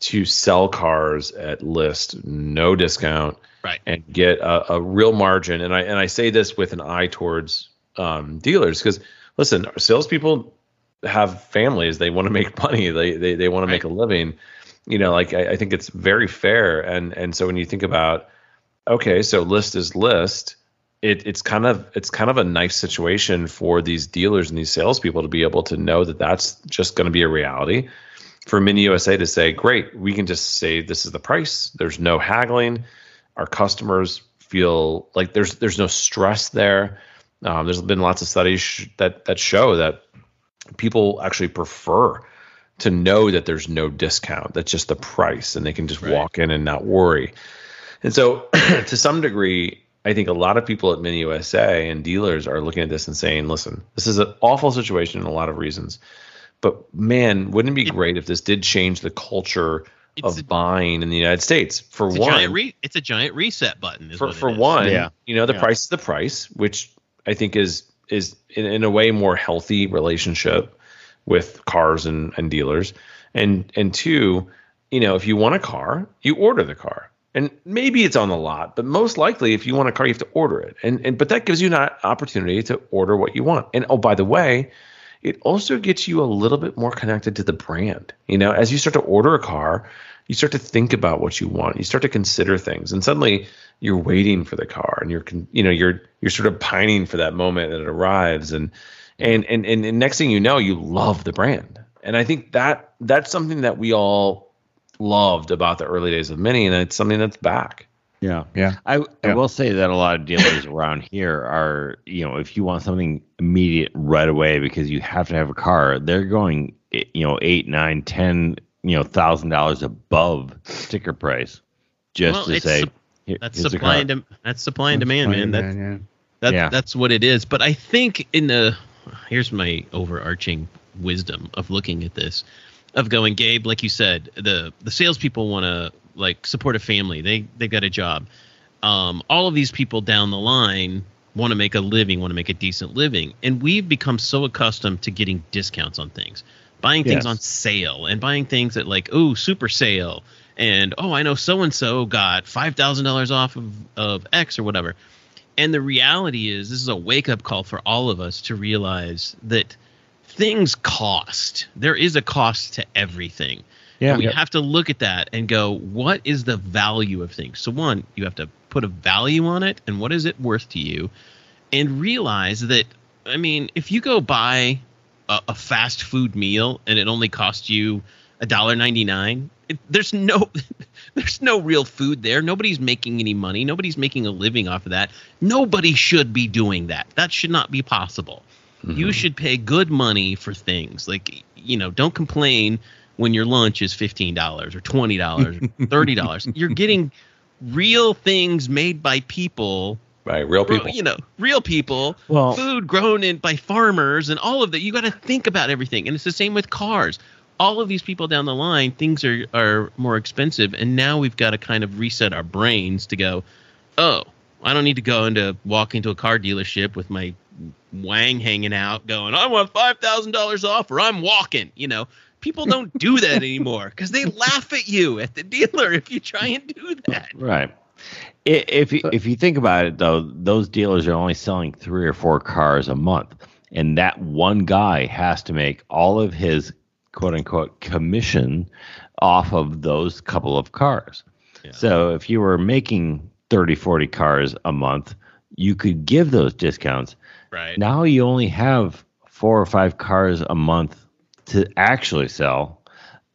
to sell cars at list, no discount, Right. and get a, a real margin. And I and I say this with an eye towards um, dealers because listen, salespeople have families. They want to make money. They they they want to make a living. You know, like I, I think it's very fair. And and so when you think about okay, so list is list. It, it's kind of it's kind of a nice situation for these dealers and these salespeople to be able to know that that's just going to be a reality. For Mini USA to say, great, we can just say this is the price. There's no haggling. Our customers feel like there's there's no stress there. Um, there's been lots of studies sh- that that show that people actually prefer to know that there's no discount. That's just the price, and they can just Right. walk in and not worry. And so, to some degree, I think a lot of people at Mini USA and dealers are looking at this and saying, "Listen, this is an awful situation in a lot of reasons, but man, wouldn't it be It- great if this did change the culture of a, buying in the United States?" For it's a one, giant re- it's a giant reset button. Is for what for is. one, Yeah. you know, the Yeah. price is the price, which I think is is in, in a way more healthy relationship with cars and, and dealers. And and two, you know, if you want a car, you order the car. And maybe it's on the lot, but most likely if you want a car, you have to order it. And and but that gives you an opportunity to order what you want. And oh, by the way, it also gets you a little bit more connected to the brand. You know, as you start to order a car, you start to think about what you want. You start to consider things, and suddenly you're waiting for the car, and you're you know you're you're sort of pining for that moment that it arrives, and and and and, and next thing you know, you love the brand. And I think that that's something that we all loved about the early days of Mini, and it's something that's back. Yeah. Yeah. I, Yeah. I will say that a lot of dealers around here are, you know, if you want something immediate right away because you have to have a car, they're going, you know, eight, nine, ten, you know, thousand dollars above sticker price just Well, to say sup- "Here- That's supply and dem- that's supply and demand, man. That's yeah. That, Yeah. That's what it is. But I think in the here's my overarching wisdom of looking at this, of going, Gabe, like you said, the the salespeople want to like support a family. They they got a job. Um, all of these people down the line want to make a living, want to make a decent living, and we've become so accustomed to getting discounts on things, buying things Yes. on sale, and buying things at like oh super sale, and oh I know so and so got five thousand dollars off of of X or whatever. And the reality is, this is a wake up call for all of us to realize that things cost. There is a cost to everything. Yeah. And we have to look at that and go, what is the value of things? So, one, you have to put a value on it and what is it worth to you? And realize that, I mean, if you go buy a, a fast food meal and it only costs you $1.99, it, there's no. There's no real food there. Nobody's making any money. Nobody's making a living off of that. Nobody should be doing that. That should not be possible. You mm-hmm. should pay good money for things. Like, you know, don't complain when your lunch is $15 or $20 or $30. You're getting real things made by people, right, real people. you know, real people, Well- food grown in by farmers and all of that. You got to think about everything. And it's the same with cars. All of these people down the line, things are, are more expensive. And now we've got to kind of reset our brains to go, oh, I don't need to go into walk into a car dealership with my wang hanging out going, I want $5,000 off or I'm walking. You know, people don't do that anymore because they laugh at you at the dealer if you try and do that. Right. If you, if you think about it, though, those dealers are only selling three or four cars a month, and that one guy has to make all of his quote unquote commission off of those couple of cars. Yeah. So if you were making 30, 40 cars a month, you could give those discounts. Right. Now you only have four or five cars a month to actually sell,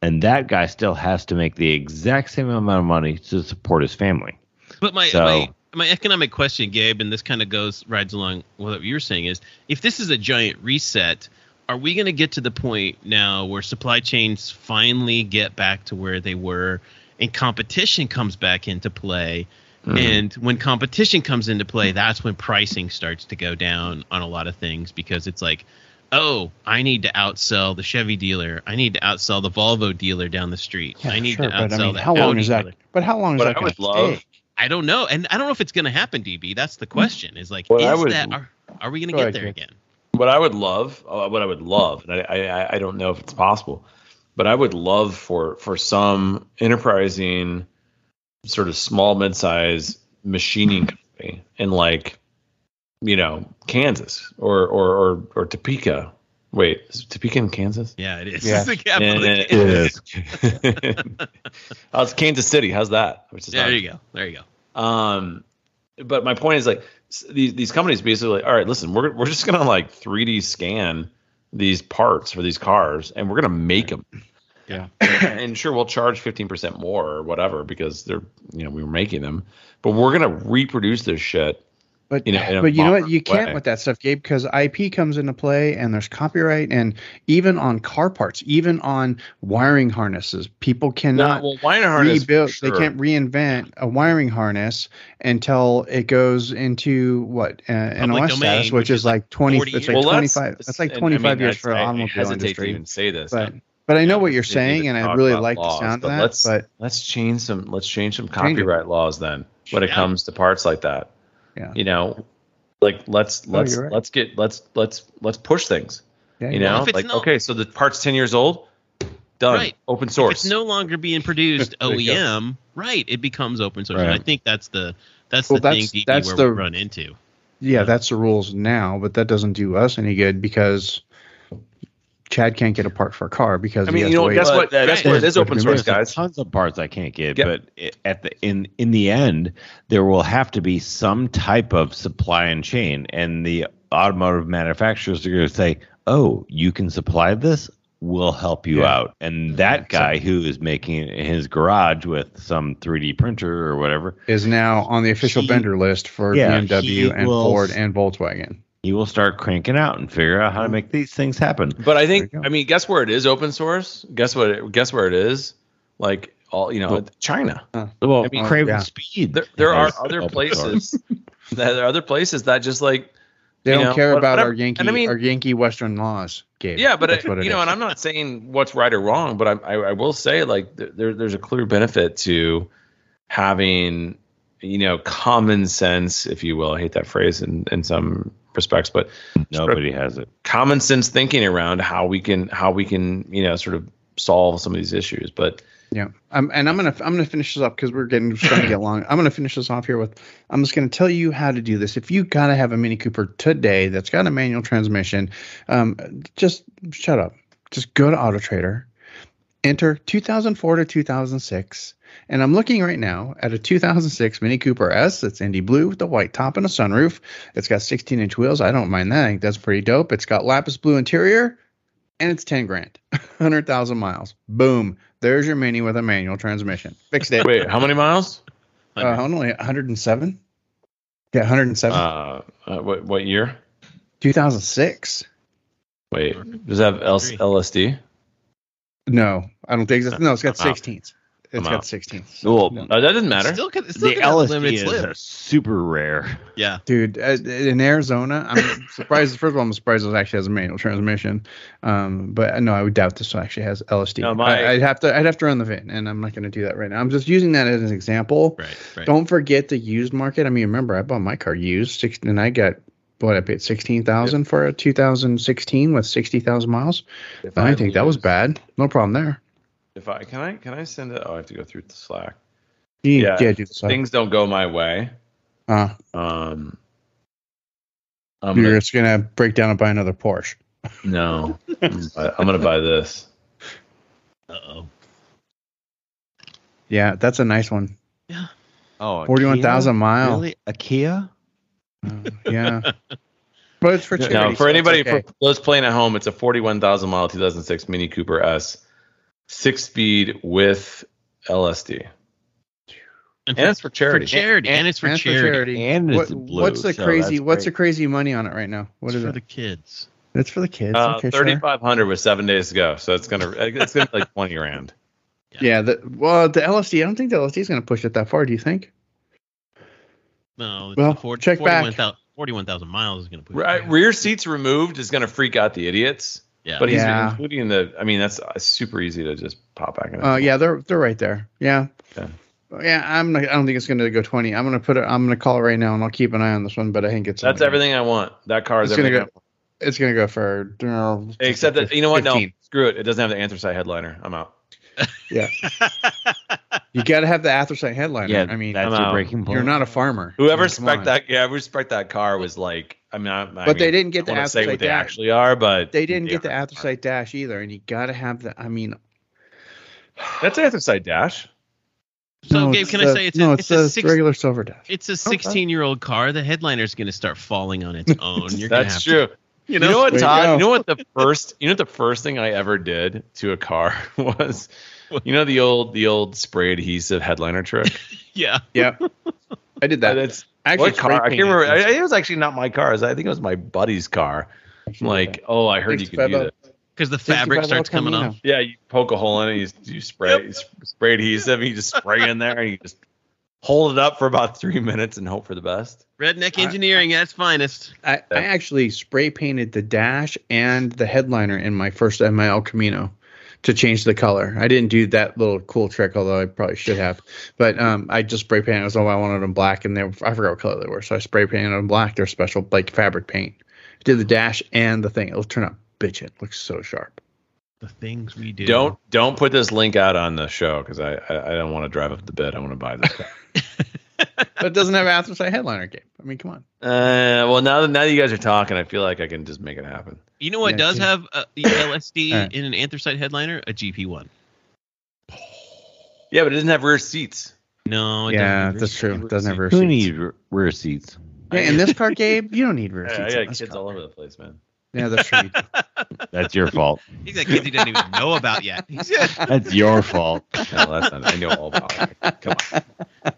and that guy still has to make the exact same amount of money to support his family. But my So- my my economic question, Gabe, and this kind of goes rides along with what you're saying is, if this is a giant reset, are we going to get to the point now where supply chains finally get back to where they were, and competition comes back into play? And when competition comes into play, that's when pricing starts to go down on a lot of things because it's like, oh, I need to outsell the Chevy dealer. I need to outsell the Volvo dealer down the street. Yeah, I need sure, to but outsell I mean, the how long is that? dealer. But how long is What that I would love- take? I don't know, and I don't know if it's going to happen, DB. That's the question. Is like, What is would- that are, are we going to get there Jake. again? What I would love, uh, what I would love, and I, I, I don't know if it's possible, but I would love for for some enterprising, sort of small mid-size machining company in like, you know, Kansas or or or, or Topeka. Wait, is Topeka in Kansas? Yeah, it is. Yeah. It's the capital And of Kansas. is. oh, it's Kansas City. How's that? Which is There not- you go. There you go. um, but my point is like these these companies basically like, all right, listen, we're we're just gonna like 3D scan these parts for these cars, and we're gonna make them. Yeah. and sure, we'll charge 15% more or whatever because they're you know we were making them, but we're gonna reproduce this shit. But you know, but you know what? You can't way. with that stuff, Gabe, because IP comes into play, and there's copyright, and even on car parts, even on wiring harnesses, people cannot well, harness rebuild. sure. They can't reinvent a wiring harness until it goes into what uh, NOS domain, status, which, which is is like twenty. It's like Well, twenty that's- That's like and I twenty five mean, years for I- I automobile hesitate to even say this. But but I know what you're saying, and I really about like the sound but of that. let's But let's change some let's change some Change it. copyright laws then when it comes to parts like that. Yeah. You know, like let's Oh, let's you're right. let's get let's let's let's push things. yeah, You know, Well, like no- okay, so the part's ten years old, done, Right. open If source. it's no longer being produced There you go. OEM, right? It becomes open source. And I think that's the that's Well, the that's- thing DB that's where the- we run into. Yeah, that's the rules now, but that doesn't do us any good because Chad can't get a part for a car because I he mean, has you know, wait. guess what? But Guess that what? is It is open source, guys. Tons of parts I can't get, Yep. but at the in in the end, there will have to be some type of supply and chain, and the automotive manufacturers are going to say, "Oh, you can supply this." We'll help you Yeah. out, and that guy who is making it in his garage with some 3D printer or whatever, is now on the official He- vendor list for Yeah, BMW and will- Ford and Volkswagen. He will start cranking out and figure out how to hmm. make these things happen. But I think, There you go. I mean, guess where it is open source? Guess what? It, guess where it is? Like all, you know, Well- China. Well, I mean, Craven yeah. Speed. There, there are other open source. places. there are other places that just like They don't know, care but- about but our Yankee, I mean- our Yankee Western laws, Gabe. Yeah, but That's I, what it you know, is. and I'm not saying what's right or wrong, but I, I, I will say like th- there, there's a clear benefit to having, you know, common sense, if you will. I hate that phrase in, in some respects, but Nobody has it. common sense thinking around how we can how we can you know sort of solve some of these issues. But Yeah, um, and I'm gonna I'm gonna finish this up because we're getting trying to get long. I'm gonna finish this off here with I'm just gonna tell you how to do this. If you gotta have a Mini Cooper today that's got a manual transmission, um, just shut up. Just go to Auto Trader, enter 2004 to 2006, and I'm looking right now at a 2006 Mini Cooper S. It's Indy Blue with a white top and a sunroof. It's got 16 inch wheels. I don't mind that. I think that's pretty dope. It's got lapis blue interior and it's 10 grand, 100,000 miles. Boom. There's your Mini with a manual transmission. Fixed it. Wait, how many miles? Uh, only 107. Yeah, 107. Uh, uh, what, what year? 2006. Wait, does that have LSD? No, I don't think so. No, it's got ah. 16s. It's got 16. So well, no. Uh, that doesn't matter. Still, still the LSD is super rare. Yeah, dude. Uh, in Arizona, I'm surprised. first of all, I'm surprised it actually has a manual transmission. Um, but uh, no, I would doubt this actually has LSD. No, my, I, would have to. I'd have to run the VIN, and I'm not going to do that right now. I'm just using that as an example. Right, right. Don't forget the used market. I mean, remember, I bought my car used, and I got what I paid sixteen thousand yep. for a 2016 with sixty thousand miles. If I think that was bad. No problem there. If I can I can I send it? Oh, I have to go through the Slack. You, Yeah, yeah, do the side. Things don't go my way. Uh, Um, I'm you're gonna, just gonna break down and buy another Porsche. no, I'm gonna buy- I'm gonna buy this. Uh oh. Yeah, that's a nice one. Oh, a Forty-one Kia? thousand mile. Really, a Kia? Uh, yeah, But it's for charity. No, for it's anybody okay. for those playing at home, it's a 41,000 mile 2006 Mini Cooper S, six speed with LSD, And and it's for for charity. charity, and, it's for And charity. And What- it's blue, what's the so crazy? What's the crazy money on it right now? What it's is for it? the kids. it's for the kids. Uh, okay, sure. 3,500 with seven days to go, so it's gonna it's gonna be like 20 grand. Yeah. The, well, the LSD. I don't think the LSD is going to push it that far. Do you think? No, Well, 40, check back. 41,000 41,000 miles is going to put it Right, there. rear seats removed is gonna freak out the idiots, Yeah. but he's Yeah. including the. I mean, that's uh, super easy to just pop back in. Uh, yeah, they're they're right there. Yeah. Yeah. Yeah, I'm. Not, I don't think it's going to go 20. I'm going to put it. I'm going to call it right now, and I'll keep an eye on this one. But I think it's. that's only- everything I want. That car is It's gonna go- It's going to go for. You know, Except that you know what? 15. No, screw it. It doesn't have the anthracite headliner. I'm out. Yeah. You got to have the anthracite headliner. Yeah, I mean, that's I'm your out. breaking point. you're not a farmer. Whoever I mean, spec that, yeah, whoever spec that car was like. I mean, I, I But mean, they didn't get I the wanna say what anthracite they dash. actually are, but They didn't get the yeah. anthracite dash either, and you got to have the. I mean, That's anthracite dash. so, no, Gabe, can the- I say it's no? a, It's, it's, a the six, regular silver dash. it's a 16 year old car. The headliner's going to start falling on its own. You're That's have true. To, You you know, know, what, There you Todd? You know what the first you know what the first thing I ever did to a car was you know the old the old spray adhesive headliner trick? yeah. Yeah, I did that. That's Actually, car? I can't remember. I- It was actually not my car. I think it was my buddy's car. I'm like, oh, I heard you could do that. Because the fabric starts coming off. Yeah, you poke a hole in it, you, you spray you spray adhesive, and you just spray in there, and you just hold it up for about three minutes and hope for the best. Redneck engineering at its finest. I, I actually spray painted the dash and the headliner in my first in my El Camino to change the color. I didn't do that little cool trick, although I probably should have. But um, I just spray painted. It was all I wanted them black, and they were, I forgot what color they were, so I spray painted them black. They're special like fabric paint. Did the dash and the thing. It'll turn out bitchin'. It looks so sharp. The things we do. Don't don't put this link out on the show because I, I I don't want to drive up the bid. I want to buy this car. But it doesn't have anthracite headliner game. I mean, come on. uh, well, now that now that you guys are talking, I feel like I can just make it happen. You know what Yeah, does yeah. have a LSD Alright. in an anthracite headliner? A GP1. Yeah, but it doesn't have rear seats. No, it yeah, that's true. It doesn't have rear seats. Who seats. needs rear seats? Yeah, in this car, Gabe, you don't need rear I, seats. I in got kids car. all over the place, man. Yeah, that's true. That's your fault. He's like kids he doesn't even know about yet. That's your fault. No, that's not. I know all about it. Come on.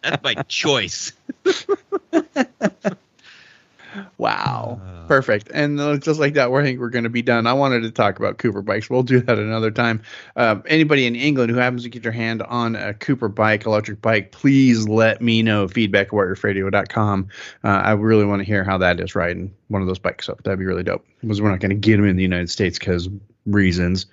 That's by choice. Wow. Uh. Perfect. And uh, just like that, we're, I think we're going to be done. I wanted to talk about Cooper bikes. We'll do that another time. Um, anybody in England who happens to get your hand on a Cooper bike, electric bike, please let me know. Feedback at whiteroofradio.com. Uh, I really want to hear how that is riding one of those bikes up. That'd be really dope. Because we're not going to get them in the United States because reasons.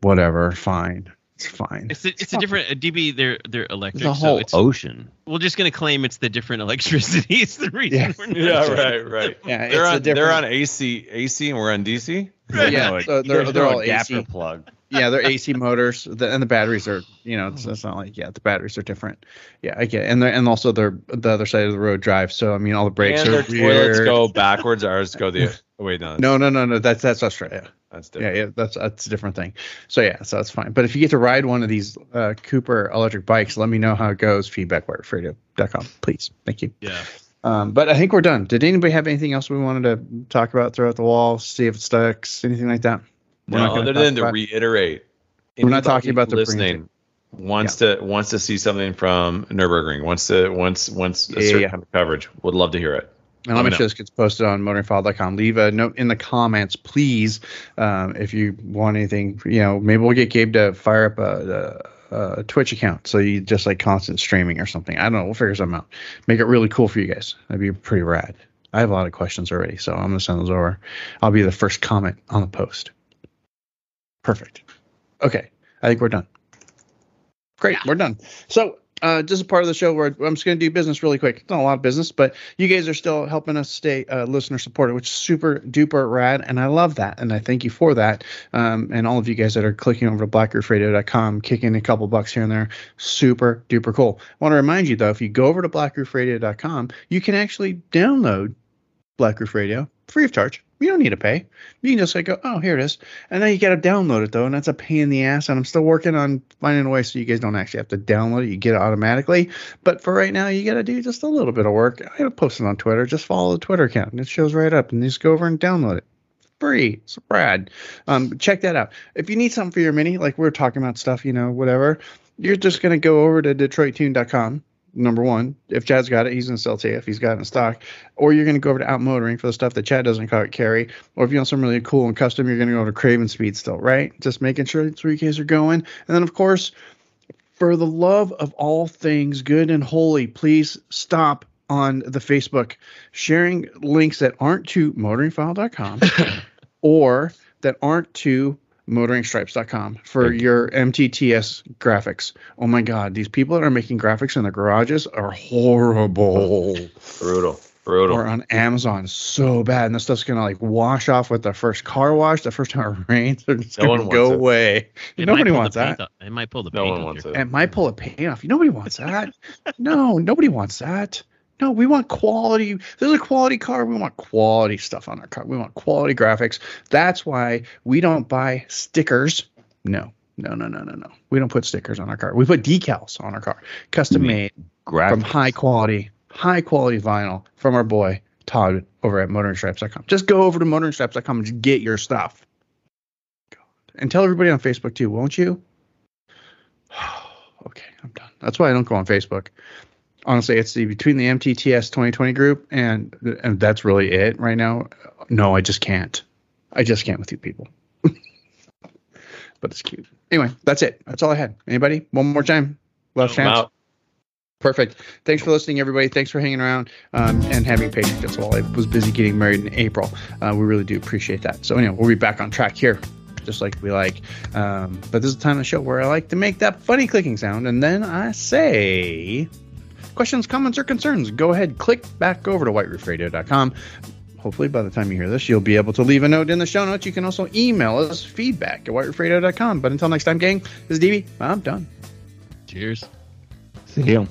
Whatever. Fine. It's fine. It's a, it's a different a uh, DB. They're they're electric. There's a so whole it's, ocean. we're just gonna claim it's the different electricity. It's the reason Yeah. we're not. Yeah, right, right. Yeah, They're a on they're on AC AC and we're on DC. Yeah, No, so they're, they're all AC. plug. yeah, they're AC motors, the, and the batteries are, you know, it's, it's not like yeah, the batteries are different. Yeah, I get, it. and they're, and also they're the other side of the road drive. So I mean, all the brakes and are their toilets go backwards. Ours go the oh, wait no, No, no, no, no. That's that's Australia. that's different. yeah, yeah, that's that's a different thing. So yeah, so that's fine. But if you get to ride one of these uh, Cooper electric bikes, let me know how it goes. Feedback please. Thank you. Yeah. Um, but I think we're done. Did anybody have anything else we wanted to talk about? Throw at the wall, see if it sticks, anything like that? We're No, other than to about- reiterate, We're not talking about the listening. Wants to wants to see something from Nurburgring. Wants to wants wants a Yeah, certain yeah. kind of coverage. Would love to hear it. And Let I'll me make sure this gets posted on motoringfile.com. Leave a note in the comments, please, um, if you want anything. You know, maybe we'll get Gabe to fire up a, a, a Twitch account so you just like constant streaming or something. I don't know. We'll figure something out. Make it really cool for you guys. That'd be pretty rad. I have a lot of questions already, so I'm gonna send those over. I'll be the first comment on the post. Perfect. Okay, I think we're done. Great, we're done. So, uh, just a part of the show where I'm just going to do business really quick. It's not a lot of business, but you guys are still helping us stay uh, listener supported, which is super duper rad, and I love that, and I thank you for that. Um, and all of you guys that are clicking over to blackroofradio.com, kicking a couple bucks here and there, super duper cool. I want to remind you though, if you go over to blackroofradio.com, you can actually download Black Roof Radio free of charge You don't need to pay. You can just like go, oh, here it is. And then you got to download it though, and that's a pain in the ass. And I'm still working on finding a way so you guys don't actually have to download it. You get it automatically. But for right now, you got to do just a little bit of work. I post it on Twitter. Just follow the Twitter account, and it shows right up. And you just go over and download it. Free. It's rad. Um, check that out. If you need something for your mini, like we are talking about stuff, you know, whatever, you're just gonna go over to DetroitTuned.com number one. If Chad's got it, he's going to sell to you if he's got it in stock. Or you're going to go over to Outmotoring for the stuff that Chad doesn't carry. Or if you want something really cool and custom, you're going to go to Craven Speed still, right? Just making sure the three Ks are going. And then, of course, for the love of all things good and holy, please stop on the Facebook sharing links that aren't to motoringfile.com or that aren't to motoringstripes.com for your MTTS graphics. Oh my God, these people that are making graphics in their garages are horrible. Brutal. Brutal. Or on Amazon, so bad. And the stuff's gonna like wash off with the first car wash, the first time it rains. It's no gonna go away. It nobody wants that. Off. It might pull the no paint one wants it. It might pull a paint off. Nobody wants that. no, nobody wants that. No, we want quality. This is a quality car. We want quality stuff on our car. We want quality graphics. That's why we don't buy stickers. No, no, no, no, no, no. We don't put stickers on our car. We put decals on our car, custom mm-hmm. made graphics. from high quality, high quality vinyl from our boy Todd over at motoringstripes.com. Just go over to motoringstripes.com and just get your stuff. And tell everybody on Facebook too, won't you? okay, I'm done. That's why I don't go on Facebook honestly, it's the between the MTTS 2020 group and and that's really it right now. No, I just can't. I just can't with you people. but it's cute. Anyway, that's it. That's all I had. Anybody? One more time. Last chance. Perfect. Thanks for listening, everybody. Thanks for hanging around um, and having patience. All. I was busy getting married in April. Uh, we really do appreciate that. So anyway, we'll be back on track here, just like we like. Um, but this is the time of the show where I like to make that funny clicking sound, and then I say questions, comments, or concerns, go ahead, click back over to whiteroofradio.com. Hopefully, by the time you hear this, you'll be able to leave a note in the show notes. You can also email us feedback at whiteroofradio.com. But until next time, gang, this is DB. I'm done. Cheers. See you.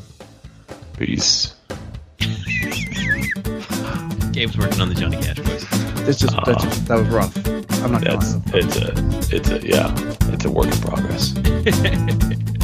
Peace. Gabe's working on the Johnny Cash voice. This just, uh, just that was rough. I'm not. That's it's a it's a yeah it's a work in progress.